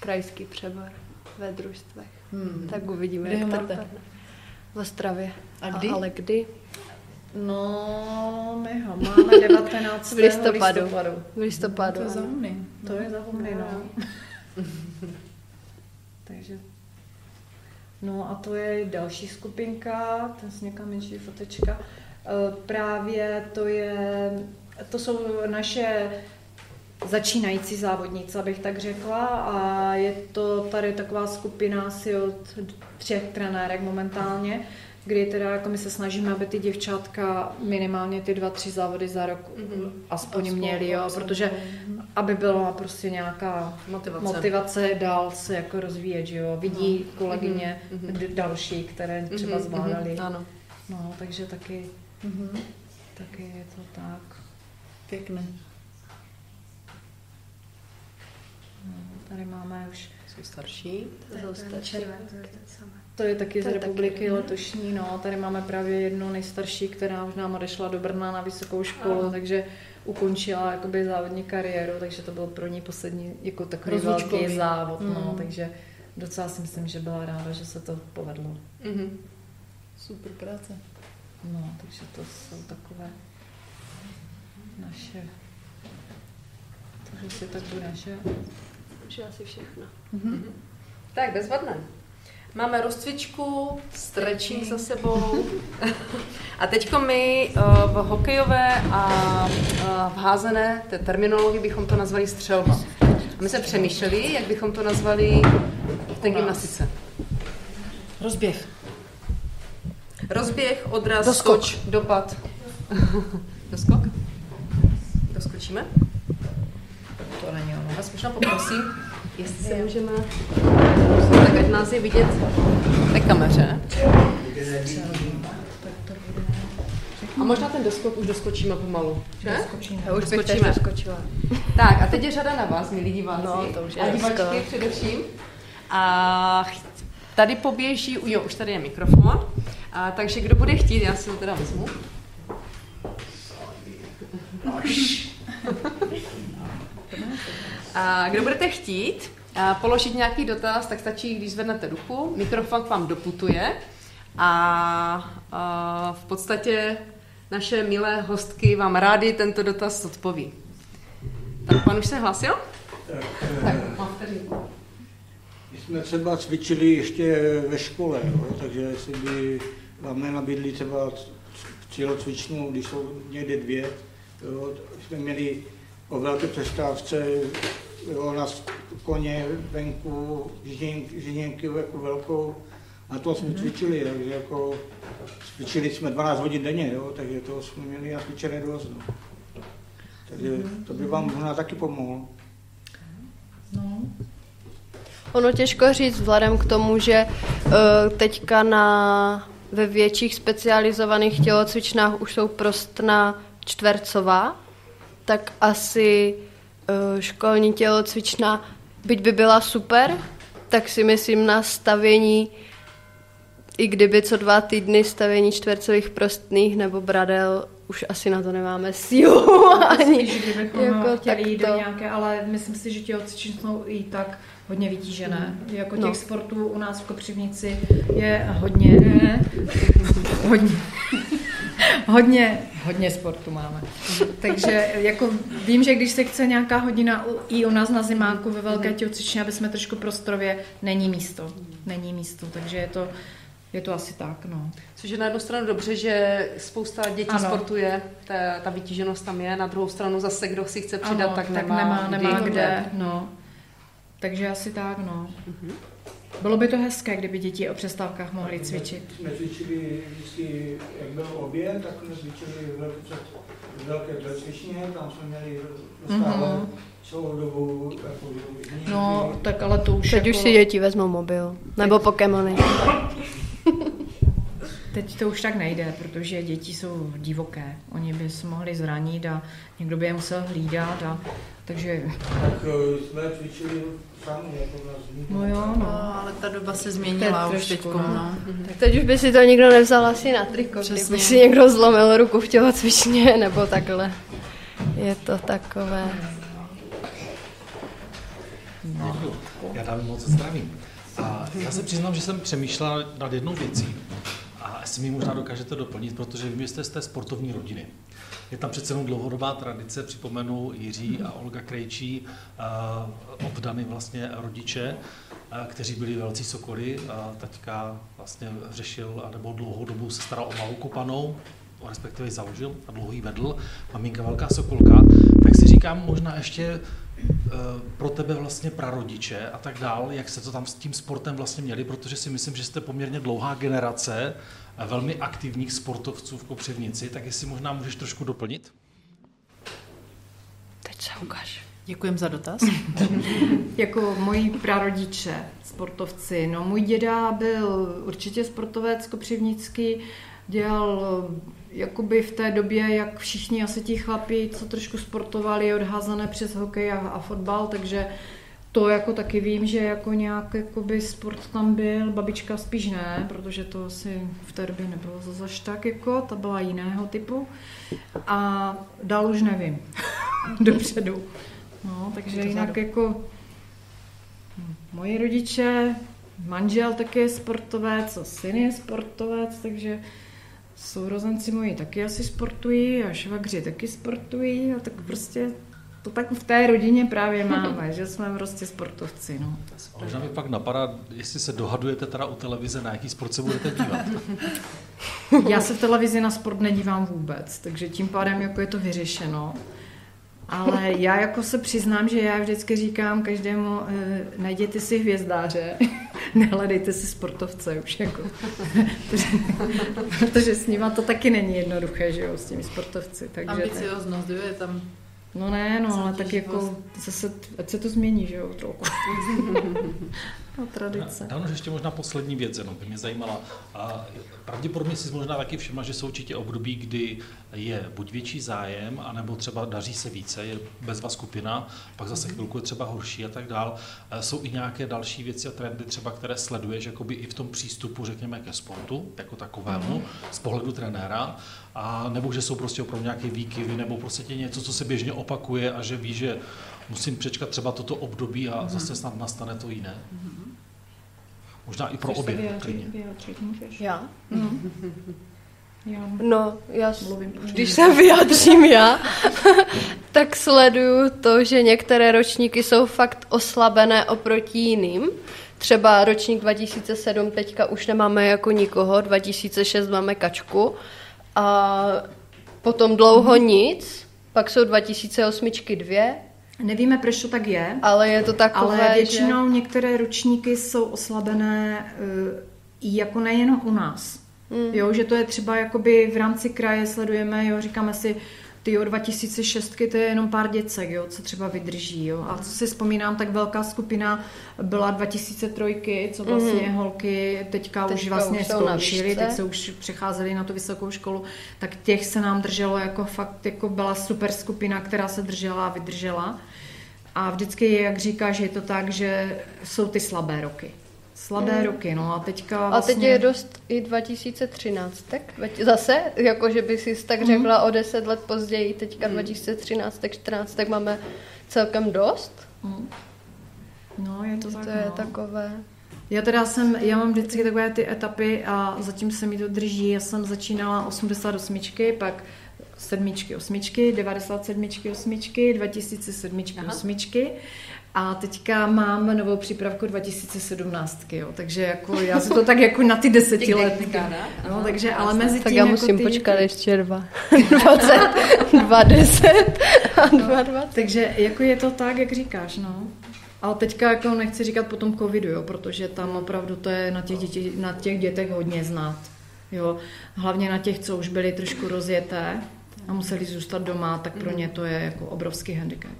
krajský přebor ve družstvech. Hmm. Tak uvidíme, Kde jak to máte? dopadne. V Ostravě. A kdy? ale kdy? No, my ho máme 19. V listopadu. listopadu. V listopadu. To je za humny. To je za humny, no. Takže... No a to je další skupinka, to je někam menší fotečka. E, Právě to je, to jsou naše začínající závodnice, abych tak řekla. A je to tady taková skupina asi od třech trenérek momentálně, kdy teda jako my se snažíme, aby ty děvčátka minimálně ty dva, tři závody za rok mm-hmm. aspoň, Aspoň, měly, jo, aspoň. protože aby byla prostě nějaká Motivace. motivace dál se jako rozvíjet, že jo. Vidí No. kolegyně Mhm, d- další, které třeba Mhm, zvládali. mhm, Ano. No, takže taky, Mhm. taky je to tak. Pěkné. No, tady máme už, Jsou starší. To jsou stačí. červen, to je. To je taky To z je taky, republiky mhm. letošní, no, tady máme právě jednu nejstarší, která už nám odešla do Brna na vysokou školu, Aha. takže ukončila jakoby závodní kariéru, takže to byl pro ní poslední jako takový Rozlučkový. velký závod, no, Mhm. takže docela si myslím, že byla ráda, že se to povedlo. Mhm. Super práce. No, takže to jsou takové naše... Takže si tak bude, že? Už je asi všechno. Tak, bezvadné. Máme rozcvičku, stretching za sebou. A teďko my eh, v hokejové a eh, v házené, té terminologii bychom to nazvali střelba. A my jsme přemýšleli, jak bychom to nazvali v té gymnastice. Rozběh. Rozběh, odraz, Doskok. skoč, dopad. Doskok? Doskočíme? To není ono. Vás možná poprosím, jestli se můžeme... tak ať nás je vidět v té kameře. A možná ten doskok už doskočíme pomalu, že? Já už bych teď Doskočíme. doskočila. Tak a teď je řada na vás, milí diváci. No, to už je A divačky hezko. především. A tady poběží, jo, už tady je mikrofon. A, takže kdo bude chtít, já si ho teda vezmu. A kdo budete chtít položit nějaký dotaz, tak stačí, když zvednete ruku, mikrofon k vám doputuje a, a v podstatě naše milé hostky vám rádi tento dotaz odpoví. Tak pan už se hlasil? Tak, Tak, eh, mám my jsme třeba cvičili ještě ve škole, jo, takže jestli by vám nabídli třeba tělocvičnu, když jsou někde dvě, jo, jsme měli o velké přestávce jo, na koně venku, žíněnky jako velkou, a to jsme cvičili, takže jako cvičili jsme 12 hodin denně, jo, takže to jsme měli cvičené dost. No. Takže to by vám možná taky pomohlo. No, Ono těžko říct vzhledem k tomu, že uh, teďka na, ve větších specializovaných tělocvičnách už jsou prostna čtvercová, tak asi uh, školní tělocvična, byť by byla super, tak si myslím na stavění, i kdyby co dva týdny stavění čtvercových prostných nebo bradel, už asi na to nemáme sílu ani. Spíš, kdybychom jako chtěli jít do nějaké, ale myslím si, že tělocvičny jsou i tak hodně vytížené. Jako těch No. sportů u nás v Kopřivnici je hodně, hodně, hodně, hodně sportu máme. Takže jako vím, že když se chce nějaká hodina u- i u nás na zimáku ve velké tělocvičně, aby jsme trošku prostorově, není místo. Není místo, takže je to, je to asi tak, no. Což je na jednu stranu dobře, že spousta dětí Ano. sportuje, ta, ta vytíženost tam je, na druhou stranu zase, kdo si chce přidat, Ano, tak, tak nemá, nemá, nemá kdy. kde, no. Takže asi tak, no. Bylo by to hezké, kdyby děti o přestávkách mohly cvičit. Jsme cvičili vždycky, jak byl oběd, tak jsme cvičili v velké, tělocvičně, tam jsme měli dostávat Mhm. celou dobu jako. No, tak ale to už Teď jako, už si děti vezmou mobil. Nebo Pokémony. Teď to už tak nejde, protože děti jsou divoké. Oni by se mohli zranit a někdo by je musel hlídat a takže, Tak eh, jsme cvičili sami, jako zimní. no jo, No, no. ale ta doba se změnila je už teď. no. No. Tak teď už by si to nikdo nevzal asi na triko, kdyby si někdo zlomil ruku v tělocvičně, nebo takhle. Je to takové. Já dám moc zdravím. A já se přiznám, že jsem přemýšlel nad jednou věcí. A jestli mi možná dokážete doplnit, protože vy jste z té sportovní rodiny. Je tam přece jenom dlouhodobá tradice, připomenu Jiří a Olga Krejčí, eh, od Dany vlastně rodiče, kteří byli velcí sokoly. A taťka vlastně řešil, nebo dlouhou dobu se staral o malou kopanou, respektive založil a dlouho ji vedl. Maminka velká sokolka. Tak si říkám, možná ještě eh, pro tebe vlastně prarodiče a tak dál, jak se to tam s tím sportem vlastně měli, protože si myslím, že jste poměrně dlouhá generace velmi aktivních sportovců v Kopřivnici, tak jestli možná můžeš trošku doplnit? Teď se ukáž. Děkujem za dotaz. Jako moji prarodiče, sportovci. No, můj děda byl určitě sportovec kopřivnický, dělal eh, jakoby v té době, jak všichni asi ti chlapi, co trošku sportovali, odházané přes hokej a, a fotbal, takže to jako taky vím, že jako nějak jakoby sport tam byl, babička spíš ne, protože to asi v té době nebylo zase tak jako, ta byla jiného typu. A dál už nevím, dopředu. No, takže jinak jako moji rodiče, manžel taky je sportovec, a syn je sportovec, takže sourozenci moji taky asi sportují a švagři taky sportují a tak prostě to tak v té rodině právě máme, že jsme prostě sportovci, no. A možná mi pak napadá, jestli se dohadujete teda u televize, na jaký sport se budete dívat. Já se v televizi na sport nedívám vůbec, takže tím pádem jako je to vyřešeno. Ale já jako se přiznám, že já vždycky říkám každému, eh, najděte si hvězdáře, nehledejte si sportovce už jako. protože, protože s nima to taky není jednoduché, že jo, s těmi sportovci. Takže tak, Ambicioznost, jo, je tam no ne, no, ale tak jako zase, ať se to změní, že jo, trochu. No, tradice. Dávno ještě možná poslední věc, jenom by mě zajímala. A pravděpodobně si možná taky všimla, že jsou určitě období, kdy je buď větší zájem, anebo třeba daří se více, je bezva skupina, pak zase Mhm. chvilku je třeba horší a tak dál. E, Jsou i nějaké další věci a trendy třeba, které sleduješ jakoby i v tom přístupu, řekněme, ke sportu, jako takovému, Mhm. z pohledu trenéra, a nebo že jsou prostě opravdu nějaké výkyvy, nebo prostě tě něco, co se běžně opakuje a že ví, že musím přečkat třeba toto období a zase snad nastane to jiné. Možná i pro Chceš se obě. vyjádřit, klidně. vyjádřit můžeš. Já? Já No, já, Mluvím když se vyjádřím já, tak sleduju to, že některé ročníky jsou fakt oslabené oproti jiným. Třeba ročník 2007 teďka už nemáme jako nikoho, 2006 máme kačku a potom dlouho nic, pak jsou 2008 dvě, Nevíme, proč to tak je, ale je to takové, ale většinou některé ročníky jsou oslabené i jako nejenom u nás. Mm. Jo, že to je třeba jakoby v rámci kraje sledujeme, jo, říkáme si, ty jo, 2006 to je jenom pár děcek, jo, co třeba vydrží, jo. A co si vzpomínám, tak velká skupina byla 2003, co vlastně mm. holky teďka, teďka už vlastně už výšce. teď se už přecházeli na tu vysokou školu, tak těch se nám drželo jako fakt, jako byla super skupina, která se držela a vydržela. A vždycky je, jak říkáš, je to tak, že jsou ty slabé roky. Slabé mm. roky, no a teďka A vlastně... teď je dost i 2013, tak zase, jako že by si tak řekla o 10 let později, teďka 2013, tak 14, tak máme celkem dost. No, je to tak, To je no. takové. Já teda jsem, já mám vždycky takové ty etapy a zatím se mi to drží. Já jsem začínala 88, pak sedmičky, osmičky, 97, osmičky, 2007, osmičky. A teďka mám novou přípravku 2017, jo, takže jako já si to tak jako na ty desetiletky. No, takže, ale mezi tím Tak já jako musím ty, počkat ještě dva. 20, 20 a 22. Takže jako je to tak, jak říkáš, no. Ale teďka jako nechci říkat po tom covidu, jo, protože tam opravdu to je na těch, děti, na těch dětech hodně znát. Jo. Hlavně na těch, co už byli trošku rozjeté a museli zůstat doma, tak pro ně to je jako obrovský handicap.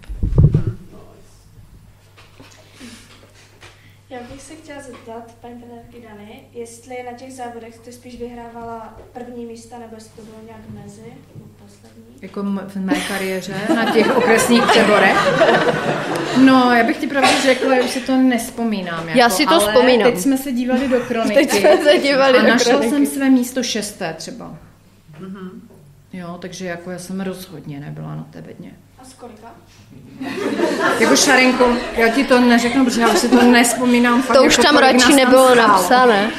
Já bych se chtěla zeptat, paní trenérky Dany, jestli na těch závodech jste spíš vyhrávala první místa, nebo jestli to bylo nějak mezi, nebo poslední? Jako v mé kariéře na těch okresních přeborech. No, já bych ti pravdu řekla, že už si to nespomínám. Jako, Já si to ale vzpomínám. teď jsme se dívali do kroniky. Teď jsme se dívali a do našla kroniky. jsem své místo šesté třeba. Jo, takže jako já jsem rozhodně nebyla na té bedně. A z kolika? Jako Šarenko, já ti to neřeknu, protože já už si to nespomínám. Fakt To už jako tam radši nebylo napsané.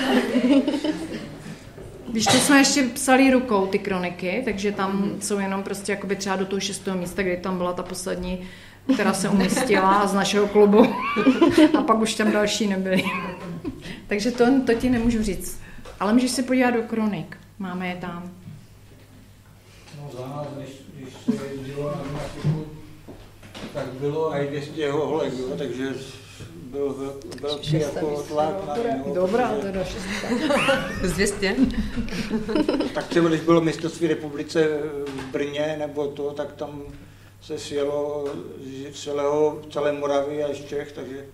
Když to jsme ještě psali rukou ty kroniky, takže tam jsou jenom prostě jakoby třeba do toho šestého místa, kdy tam byla ta poslední, která se umístila z našeho klubu. A pak už tam další nebyly. takže to, to ti nemůžu říct. Ale můžeš se podívat do kronik. Máme je tam. Za nás, když, když se jezdilo na gymnastiku, tak bylo i 200 holek, jo, takže byl vel- velký jako tlak na ně, jo, protože- teda Z 200? Tak třeba když bylo mistrovství republice v Brně nebo to, tak tam se sjelo z celého, celé Moravy a z Čech, takže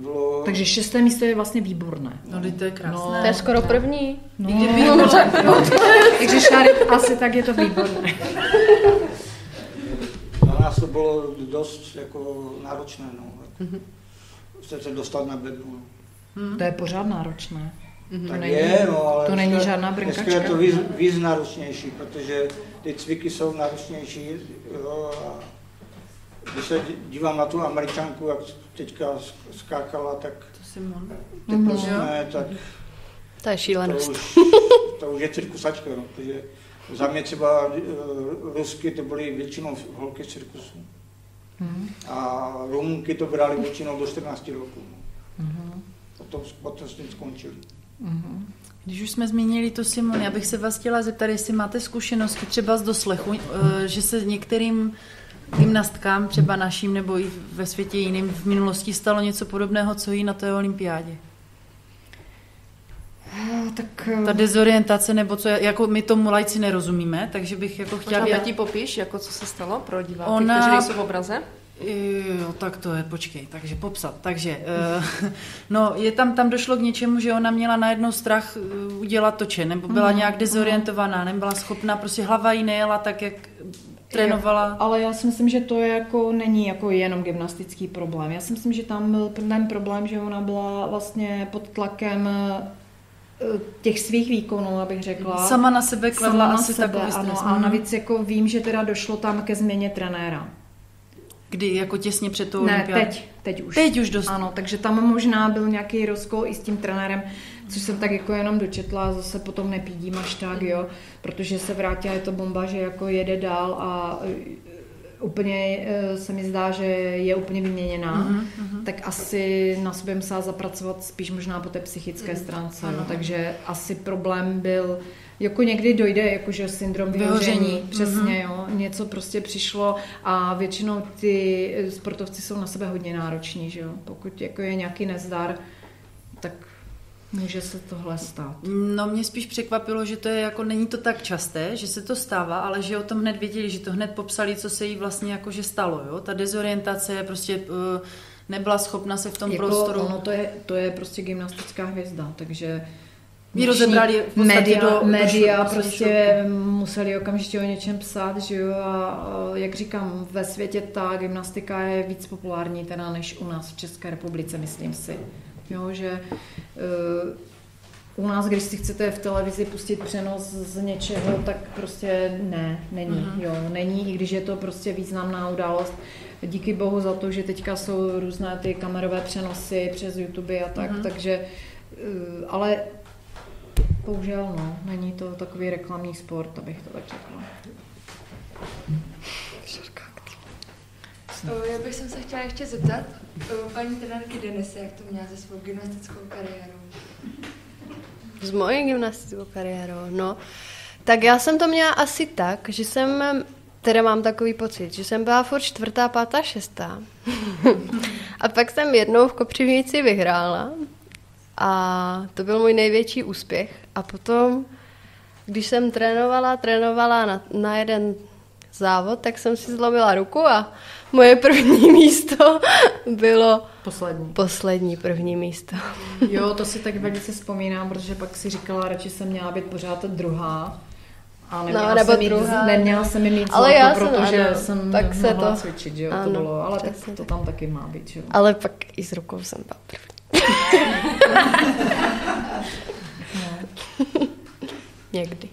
bylo... Takže šesté místo je vlastně výborné. No, to je krásné. To je skoro první. No, no, takže Šárek, asi tak je to výborné. Na nás to bylo dost jako náročné, no. Se, se dostat na bednu. no. To je pořád náročné. To Tak není, je, no, ale to není dneska- žádná Dneska brnkačka. je to víc, víc náročnější, protože ty cviky jsou náročnější. Jo, a když se dívám na tu američanku, jak teďka skákala, tak To Simon. ty Mhm. prostě ne, tak To je to šílenost. už, to už je cirkusačka, no, protože za mě třeba uh, Rusky to byly většinou holky z cirkusu. Mhm. A Rumunky to brali většinou do 14 roků. no. Mhm. Potom, potom s tím skončili. Když už jsme zmínili to Simon, já bych se vás chtěla zeptat, jestli máte zkušenosti třeba z doslechu, eh, že se některým gymnastkám, třeba naším nebo i ve světě jiným, v minulosti stalo něco podobného, co jí na té olympiádě. No, tak Ta dezorientace, nebo co, jako my tomu lajci nerozumíme, takže bych jako chtěla Možná ti popíš, jako co se stalo pro diváky, Ona- kteří nejsou v obraze? Jo, tak to je, počkej, takže popsat. Takže, uh, no, je tam, tam došlo k něčemu, že ona měla najednou strach udělat toče, nebo byla mm, nějak dezorientovaná, nebyla schopná, prostě hlava jí nejela tak, jak trénovala. Jo, ale já si myslím, že to je jako, není jako jenom gymnastický problém. Já si myslím, že tam byl ten problém, že ona byla vlastně pod tlakem eh, těch svých výkonů, abych řekla. Sama na sebe kladla Sama na asi sebe, takový stres. ano, a Mhm. navíc jako vím, že teda došlo tam ke změně trenéra. Kdy, jako těsně před tou Ne, olympiádou? teď, teď už. Teď už dost. Ano, takže tam možná byl nějaký rozkol i s tím trenérem, což jsem tak jako jenom dočetla, zase potom nepídím až tak, jo, protože se vrátila, je to bomba, že jako jede dál a e, úplně e, se mi zdá, že je úplně vyměněná, Mhm, tak asi na sobě musela zapracovat spíš možná po té psychické Mhm. stránce, no, takže asi problém byl jako někdy dojde, jakože syndrom vyhoření, Vyhoření, přesně, jo, něco prostě přišlo a většinou ty eh, sportovci jsou na sebe hodně nároční, že jo, pokud jako je nějaký nezdar, tak může se tohle stát. No mě spíš překvapilo, že to je jako, není to tak časté, že se to stává, ale že o tom hned věděli, že to hned popsali, co se jí vlastně jakože stalo, jo? Ta dezorientace, prostě uh, nebyla schopna se v tom jako prostoru... Ono to je, to je prostě gymnastická hvězda, takže Ji rozebrali v média, do- do média šoku, prostě museli okamžitě o něčem psát, že jo, a, jak říkám, ve světě ta gymnastika je víc populární teda než u nás v České republice, myslím si. Jo, že uh, u nás, když si chcete v televizi pustit přenos z něčeho, tak prostě ne, není, Mhm. jo, není, i když je to prostě významná událost. Díky bohu za to, že teďka jsou různé ty kamerové přenosy přes YouTube a tak, Mhm. takže, uh, ale bohužel no, není to takový reklamní sport, abych to tak řekla. O, Já bych se chtěla ještě zeptat o, paní trenérky Denisy, jak to měla se svou gymnastickou kariérou. S mojí gymnastickou kariérou, no. Tak já jsem to měla asi tak, že jsem, teda mám takový pocit, že jsem byla furt čtvrtá, pátá, šestá. a pak jsem jednou v Kopřivnici vyhrála a to byl můj největší úspěch. A potom, když jsem trénovala, trénovala na, na jeden závod, tak jsem si zlomila ruku a moje první místo bylo Poslední. poslední první místo. Jo, to si tak velice vzpomínám, protože pak si říkala, radši jsem měla být pořád druhá. A neměla, No, nebo jsem mít, druhá. neměla jsem mít Ale zlato, já jsem- protože ano, jsem tak se mohla to- cvičit, že jo, to ano, bylo, ale tak to tam taky má být, že jo. Ale pak i s rukou jsem byla první. Někdy.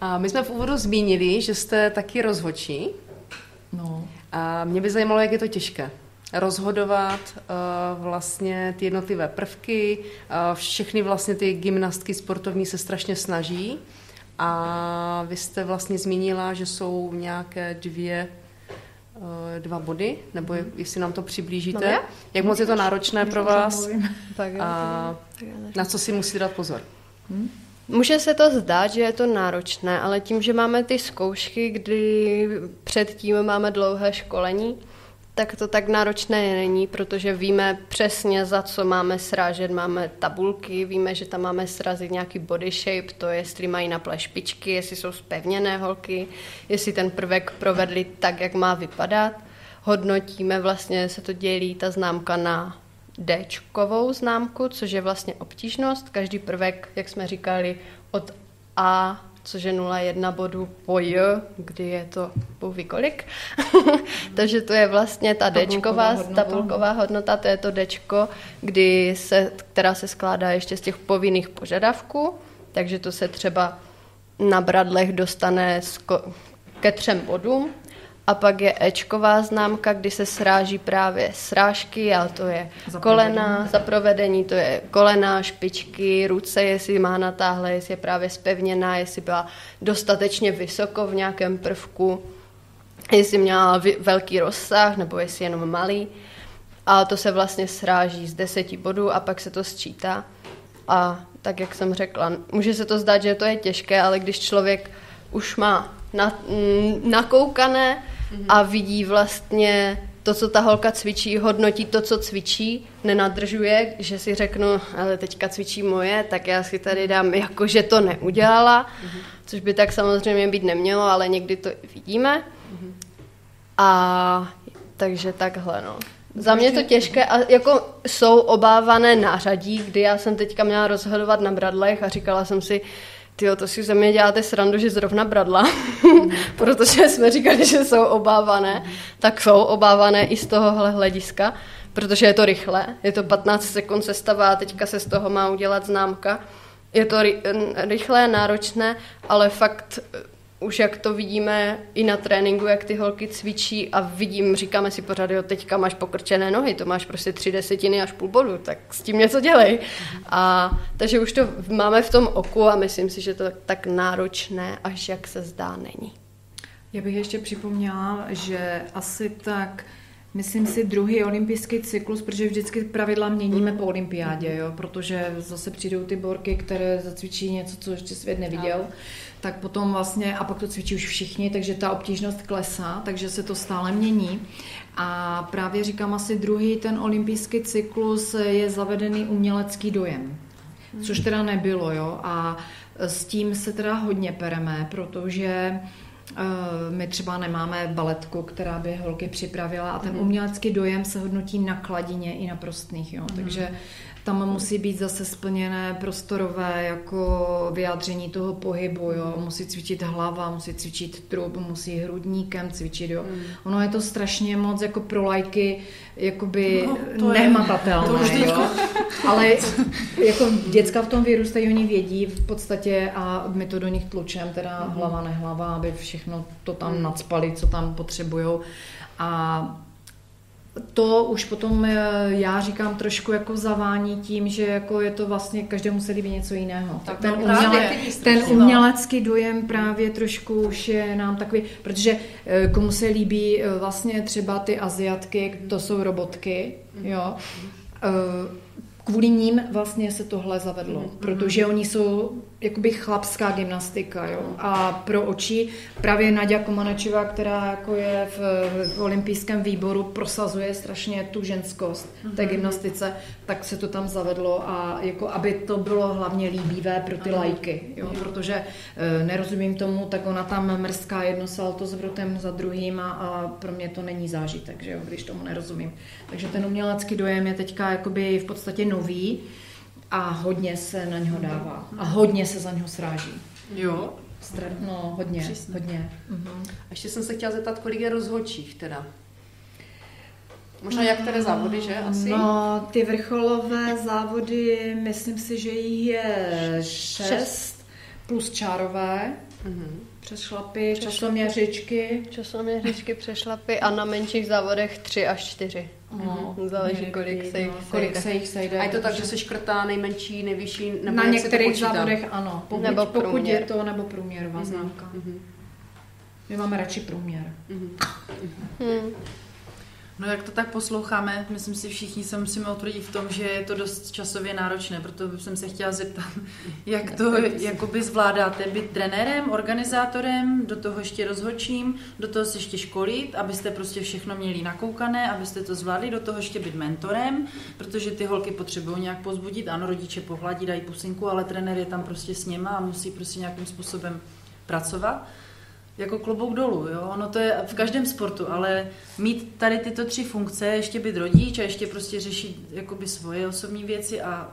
A my jsme v úvodu zmínili, že jste taky rozhodčí. No. A mě by zajímalo, jak je to těžké rozhodovat uh, vlastně ty jednotlivé prvky. Uh, všechny vlastně ty gymnastky sportovní se strašně snaží. A vy jste vlastně zmínila, že jsou nějaké dvě dva body, nebo je, jestli nám to přiblížíte. Já? Jak moc je to náročné pro vás. Tak, a na co si musí dát pozor? Může se to zdát, že je to náročné, ale tím, že máme ty zkoušky, kdy předtím máme dlouhé školení, tak to tak náročné není, protože víme přesně, za co máme srážet. Máme tabulky, víme, že tam máme srazit nějaký body shape, to je, jestli mají na ple špičky, jestli jsou spevněné holky, jestli ten prvek provedli tak, jak má vypadat. Hodnotíme, vlastně se to dělí ta známka na d známku, což je vlastně obtížnost. Každý prvek, jak jsme říkali, od A, což je 0,1 bodu po J, kdy je to bůh ví kolik. Takže to je vlastně ta hodnota. tabulková hodnota, to je to Dčko, kdy se, která se skládá ještě z těch povinných požadavků, takže to se třeba na bradlech dostane ke třem bodům, a pak je Ečková známka, kdy se sráží právě srážky, a to je Za kolena, provedení. za provedení, to je kolena, špičky, ruce, jestli má natáhle, jestli je právě spevněná, jestli byla dostatečně vysoko v nějakém prvku, jestli měla velký rozsah, nebo jestli jenom malý. A to se vlastně sráží z deseti bodů a pak se to sčítá. A tak, jak jsem řekla, může se to zdát, že to je těžké, ale když člověk už má na, mm, a vidí vlastně to, co ta holka cvičí, hodnotí to, co cvičí, nenadržuje, že si řeknu, ale teďka cvičí moje, tak já si tady dám jako, že to neudělala, což by tak samozřejmě být nemělo, ale někdy to vidíme. A takže takhle, no. Za mě to těžké a jako jsou obávané nářadí, kdy já jsem teďka měla rozhodovat na bradlech a říkala jsem si, ty to si ze mě děláte srandu, že zrovna bradla, protože jsme říkali, že jsou obávané, tak jsou obávané i z tohohle hlediska, protože je to rychle, je to 15 sekund sestava a teďka se z toho má udělat známka. Je to rychlé, náročné, ale fakt už jak to vidíme i na tréninku, jak ty holky cvičí a vidím, říkáme si pořád, jo, teďka máš pokrčené nohy, to máš prostě tři desetiny až půl bodu, tak s tím něco dělej. A, takže už to máme v tom oku a myslím si, že to tak náročné, až jak se zdá, není. Já bych ještě připomněla, že asi tak Myslím si druhý olympijský cyklus, protože vždycky pravidla měníme po olympiádě, jo, protože zase přijdou ty borky, které zacvičí něco, co ještě svět neviděl. Tak potom vlastně, a pak to cvičí už všichni, takže ta obtížnost klesá, takže se to stále mění. A právě říkám asi druhý ten olympijský cyklus je zavedený umělecký dojem, což teda nebylo, jo, a s tím se teda hodně pereme, protože my třeba nemáme baletku, která by holky připravila a ten mhm. umělecký dojem se hodnotí na kladině i na prostných, jo. takže tam musí být zase splněné prostorové jako vyjádření toho pohybu, jo. Musí cvičit hlava, musí cvičit trup, musí hrudníkem cvičit, jo. Mm. Ono je to strašně moc jako pro lajky jakoby no, nehmatatelné, to jo. Ale jako děcka v tom vyrůstají, oni vědí v podstatě a my to do nich tlučem, teda mm. hlava, nehlava, aby všechno to tam mm. nadspali, co tam potřebujou. A to už potom eh, já říkám trošku jako zavání tím, že jako je to vlastně každému se líbí něco jiného. Tak ten, no, uměle, ten umělecký dojem právě trošku už je nám takový, protože eh, komu se líbí eh, vlastně třeba ty aziatky, to jsou robotky, jo, kvůli ním vlastně se tohle zavedlo, mm-hmm. protože oni jsou jakoby chlapská gymnastika, jo. A pro oči právě Nadia Komanečová, která jako je v, v olympijském výboru, prosazuje strašně tu ženskost mm-hmm. té gymnastice, tak se to tam zavedlo a jako aby to bylo hlavně líbivé pro ty lajky, jo, protože e, nerozumím tomu, tak ona tam mrská jedno salto s vrutem za druhým a, a pro mě to není zážitek, že jo, když tomu nerozumím. Takže ten umělecký dojem je teďka jakoby v podstatě nový a hodně se na něho dává a hodně se za něho sráží. Jo? No, hodně, Přesně. hodně. Uh-huh. A ještě jsem se chtěla zeptat, kolik je rozhodčích teda? Možná jak které závody, že? Asi? No, ty vrcholové závody, myslím si, že jich je šest, šest. plus čárové. Uh-huh. Přešlapy, časoměřičky. Časoměřičky, přešlapy a na menších závodech tři až čtyři. No, Záleží, kolik se, jich, no, kolik se jich sejde. A je to tak, že se škrtá nejmenší, nejvyšší, nebo Na některých závodech ano, pokud, nebo pokud je to, nebo průměrová mm-hmm. známka. Mm-hmm. My máme radši průměr. Mm-hmm. No jak to tak posloucháme, myslím si všichni se musíme utvrdit v tom, že je to dost časově náročné, proto jsem se chtěla zeptat, jak to jakoby zvládáte? Být trenérem, organizátorem, do toho ještě rozhodčím, do toho se ještě školit, abyste prostě všechno měli nakoukané, abyste to zvládli, do toho ještě být mentorem, protože ty holky potřebují nějak pozbudit, ano, rodiče pohladí, dají pusinku, ale trenér je tam prostě s něma a musí prostě nějakým způsobem pracovat jako klobouk dolů, jo? Ono to je v každém sportu, ale mít tady tyto tři funkce, ještě být rodič a ještě prostě řešit jakoby svoje osobní věci a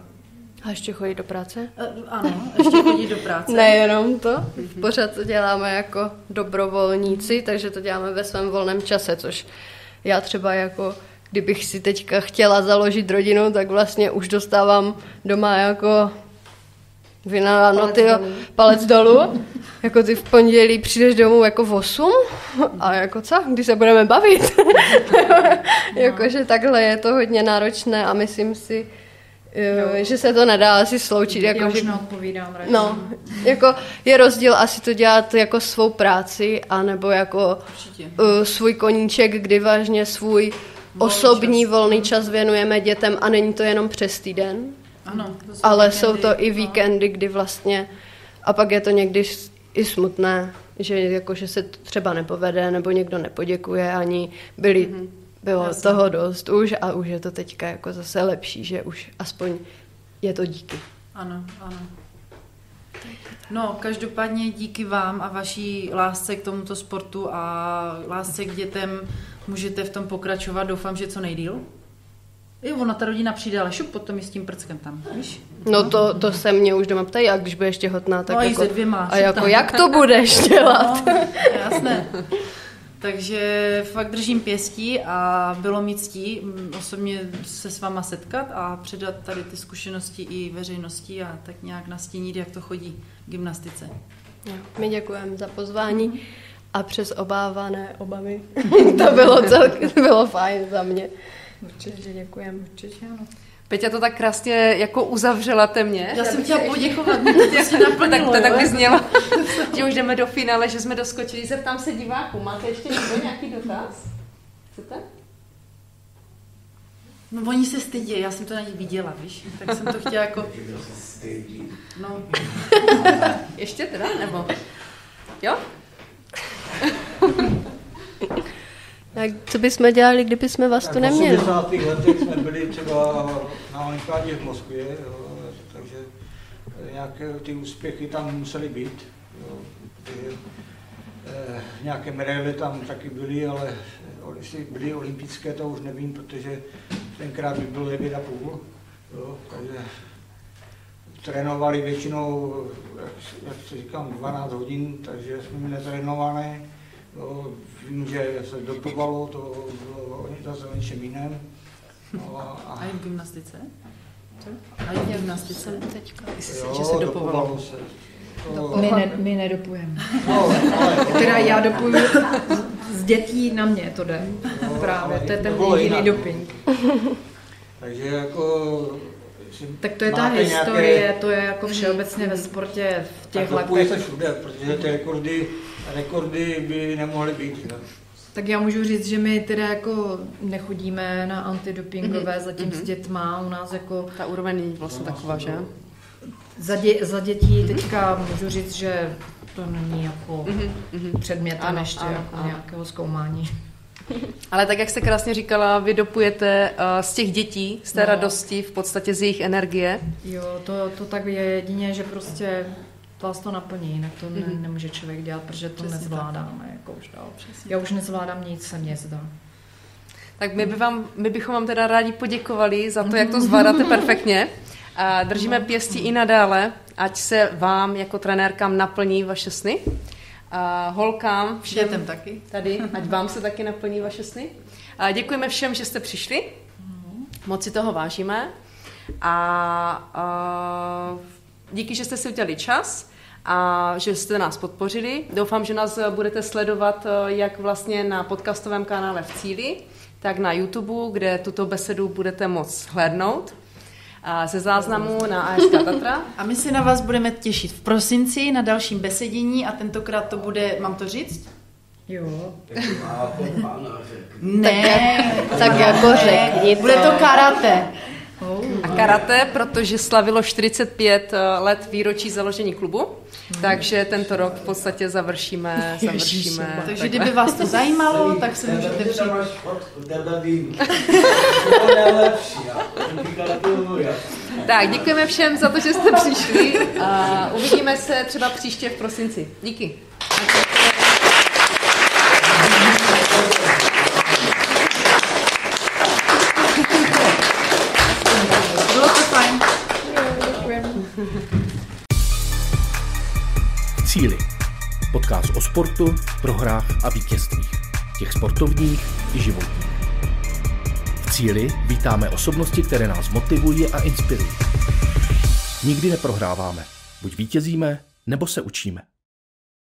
a ještě chodit do práce? Uh, ano, ještě chodit do práce. Nejenom to, mhm. pořád to děláme jako dobrovolníci, takže to děláme ve svém volném čase, což já třeba jako, kdybych si teďka chtěla založit rodinu, tak vlastně už dostávám doma jako no ty palec dolů. Jako ty v pondělí přijdeš domů jako v 8 a jako co, kdy se budeme bavit. Jakože takhle je to hodně náročné a myslím si, Jo. že se to nedá asi sloučit. Jako, Já už že, neodpovídám radši. No, jako je rozdíl asi to dělat jako svou práci, anebo jako uh, svůj koníček, kdy vážně svůj volný osobní čas. volný čas věnujeme dětem a není to jenom přes týden. Ano, to jsou ale víkendy, jsou to i no. víkendy, kdy vlastně a pak je to někdy i smutné, že jako, že se třeba nepovede, nebo někdo nepoděkuje, ani byli, mm-hmm. bylo Jasně. toho dost už a už je to teďka jako zase lepší, že už aspoň je to díky. Ano, ano. No, každopádně díky vám a vaší lásce k tomuto sportu a lásce k dětem můžete v tom pokračovat. Doufám, že co nejdíl. Jo, ona ta rodina přijde, ale šup potom i s tím prckem tam, víš? No to, to se mě už doma ptají, a když budeš těhotná, tak No, jako, dvěma, a jako tam. jak to budeš dělat? No, jasné. Takže fakt držím pěstí a bylo mi ctí mm, osobně se s váma setkat a předat tady ty zkušenosti i veřejnosti a tak nějak nastínit, jak to chodí v gymnastice. Jo, My děkujeme za pozvání a přes obávané obavy. to bylo celkem, to bylo fajn za mě. Určitě děkujeme. Určitě ano. Peťa to tak krásně jako uzavřela temně. Já jsem chtěla poděkovat, mě to se naplnilo. tak to tak jo. by znělo, že už jdeme do finále, že jsme doskočili. Zeptám se diváků, máte ještě někdo nějaký dotaz? Chcete? No oni se stydí, já jsem to na nich viděla, víš, tak jsem to chtěla jako... No, Ještě teda, nebo? Jo? Tak co bychom dělali, kdyby jsme vás tu Tak neměli? V 80. letech jsme byli třeba na olympiádě v Moskvě, jo, takže nějaké ty úspěchy tam musely být. Jo, eh, nějaké medaile tam taky byly, ale jestli byly olympijské, to už nevím, protože tenkrát by bylo 9,5. Jo, takže trénovali většinou, jak, jak si říkám, 12 hodin, takže jsme netrénované. Jo, vím, že se dopovalo, to bylo zase o něčem jiném. No, a a, i v gymnastice? Co? A i v gymnastice? teďka. jo, že se dopovalo. se. To, My, ne, my nedopujeme. no, ale, Teda já dopuju z dětí na mě to jde. No, Právě, to je ten jediný doping. takže jako... Tak to je ta historie, to je jako všeobecně ve sportě v těch tak dopuje se letech. všude, protože ty rekordy, rekordy by nemohly být. Ne? Tak já můžu říct, že my teda jako nechodíme na antidopingové zatím s dětma, u nás jako Ta úroveň není vlastně taková, že? za, dě, za dětí teďka můžu říct, že to není jako předmětem Ano, ještě ano, jako ano. nějakého zkoumání. Ale tak, jak jste krásně říkala, vy dopujete uh, z těch dětí, z té No. radosti, v podstatě z jejich energie. Jo, to, to tak je jedině, že prostě vás to naplní, jinak to ne, Mhm. nemůže člověk dělat, protože to Přesně nezvládáme. Jako už dál. Já už nezvládám nic, se mě zdá. Tak my, by vám, my bychom vám teda rádi poděkovali za to, jak to zvládáte perfektně. A držíme pěstí i nadále, ať se vám jako trenérkám naplní vaše sny. A holkám, všem Dětem taky. tady, ať vám se taky naplní vaše sny. A děkujeme všem, že jste přišli. Moc si toho vážíme. A, a díky, že jste si udělali čas a že jste nás podpořili. Doufám, že nás budete sledovat eh, jak vlastně na podcastovém kanále v Cíli, tak na YouTube, kde tuto besedu budete moc hlédnout. A ze záznamu na ASK Tatra. A my se na vás budeme těšit v prosinci na dalším besedění a tentokrát to bude, mám to říct? Jo. Ne, Tak jako řekni bude to karate. A karate, protože slavilo 45 let výročí založení klubu, takže tento rok v podstatě završíme, završíme. Takže kdyby vás to zajímalo, tak se můžete přijít. fotku, tebe vím. Tak, děkujeme všem za to, že jste přišli a uvidíme se třeba příště v prosinci. Díky. Bylo cíli. Podcast o sportu, prohrách a vítězstvích. Těch sportovních i životních. V cíli vítáme osobnosti, které nás motivují a inspirují. Nikdy neprohráváme. Buď vítězíme, nebo se učíme.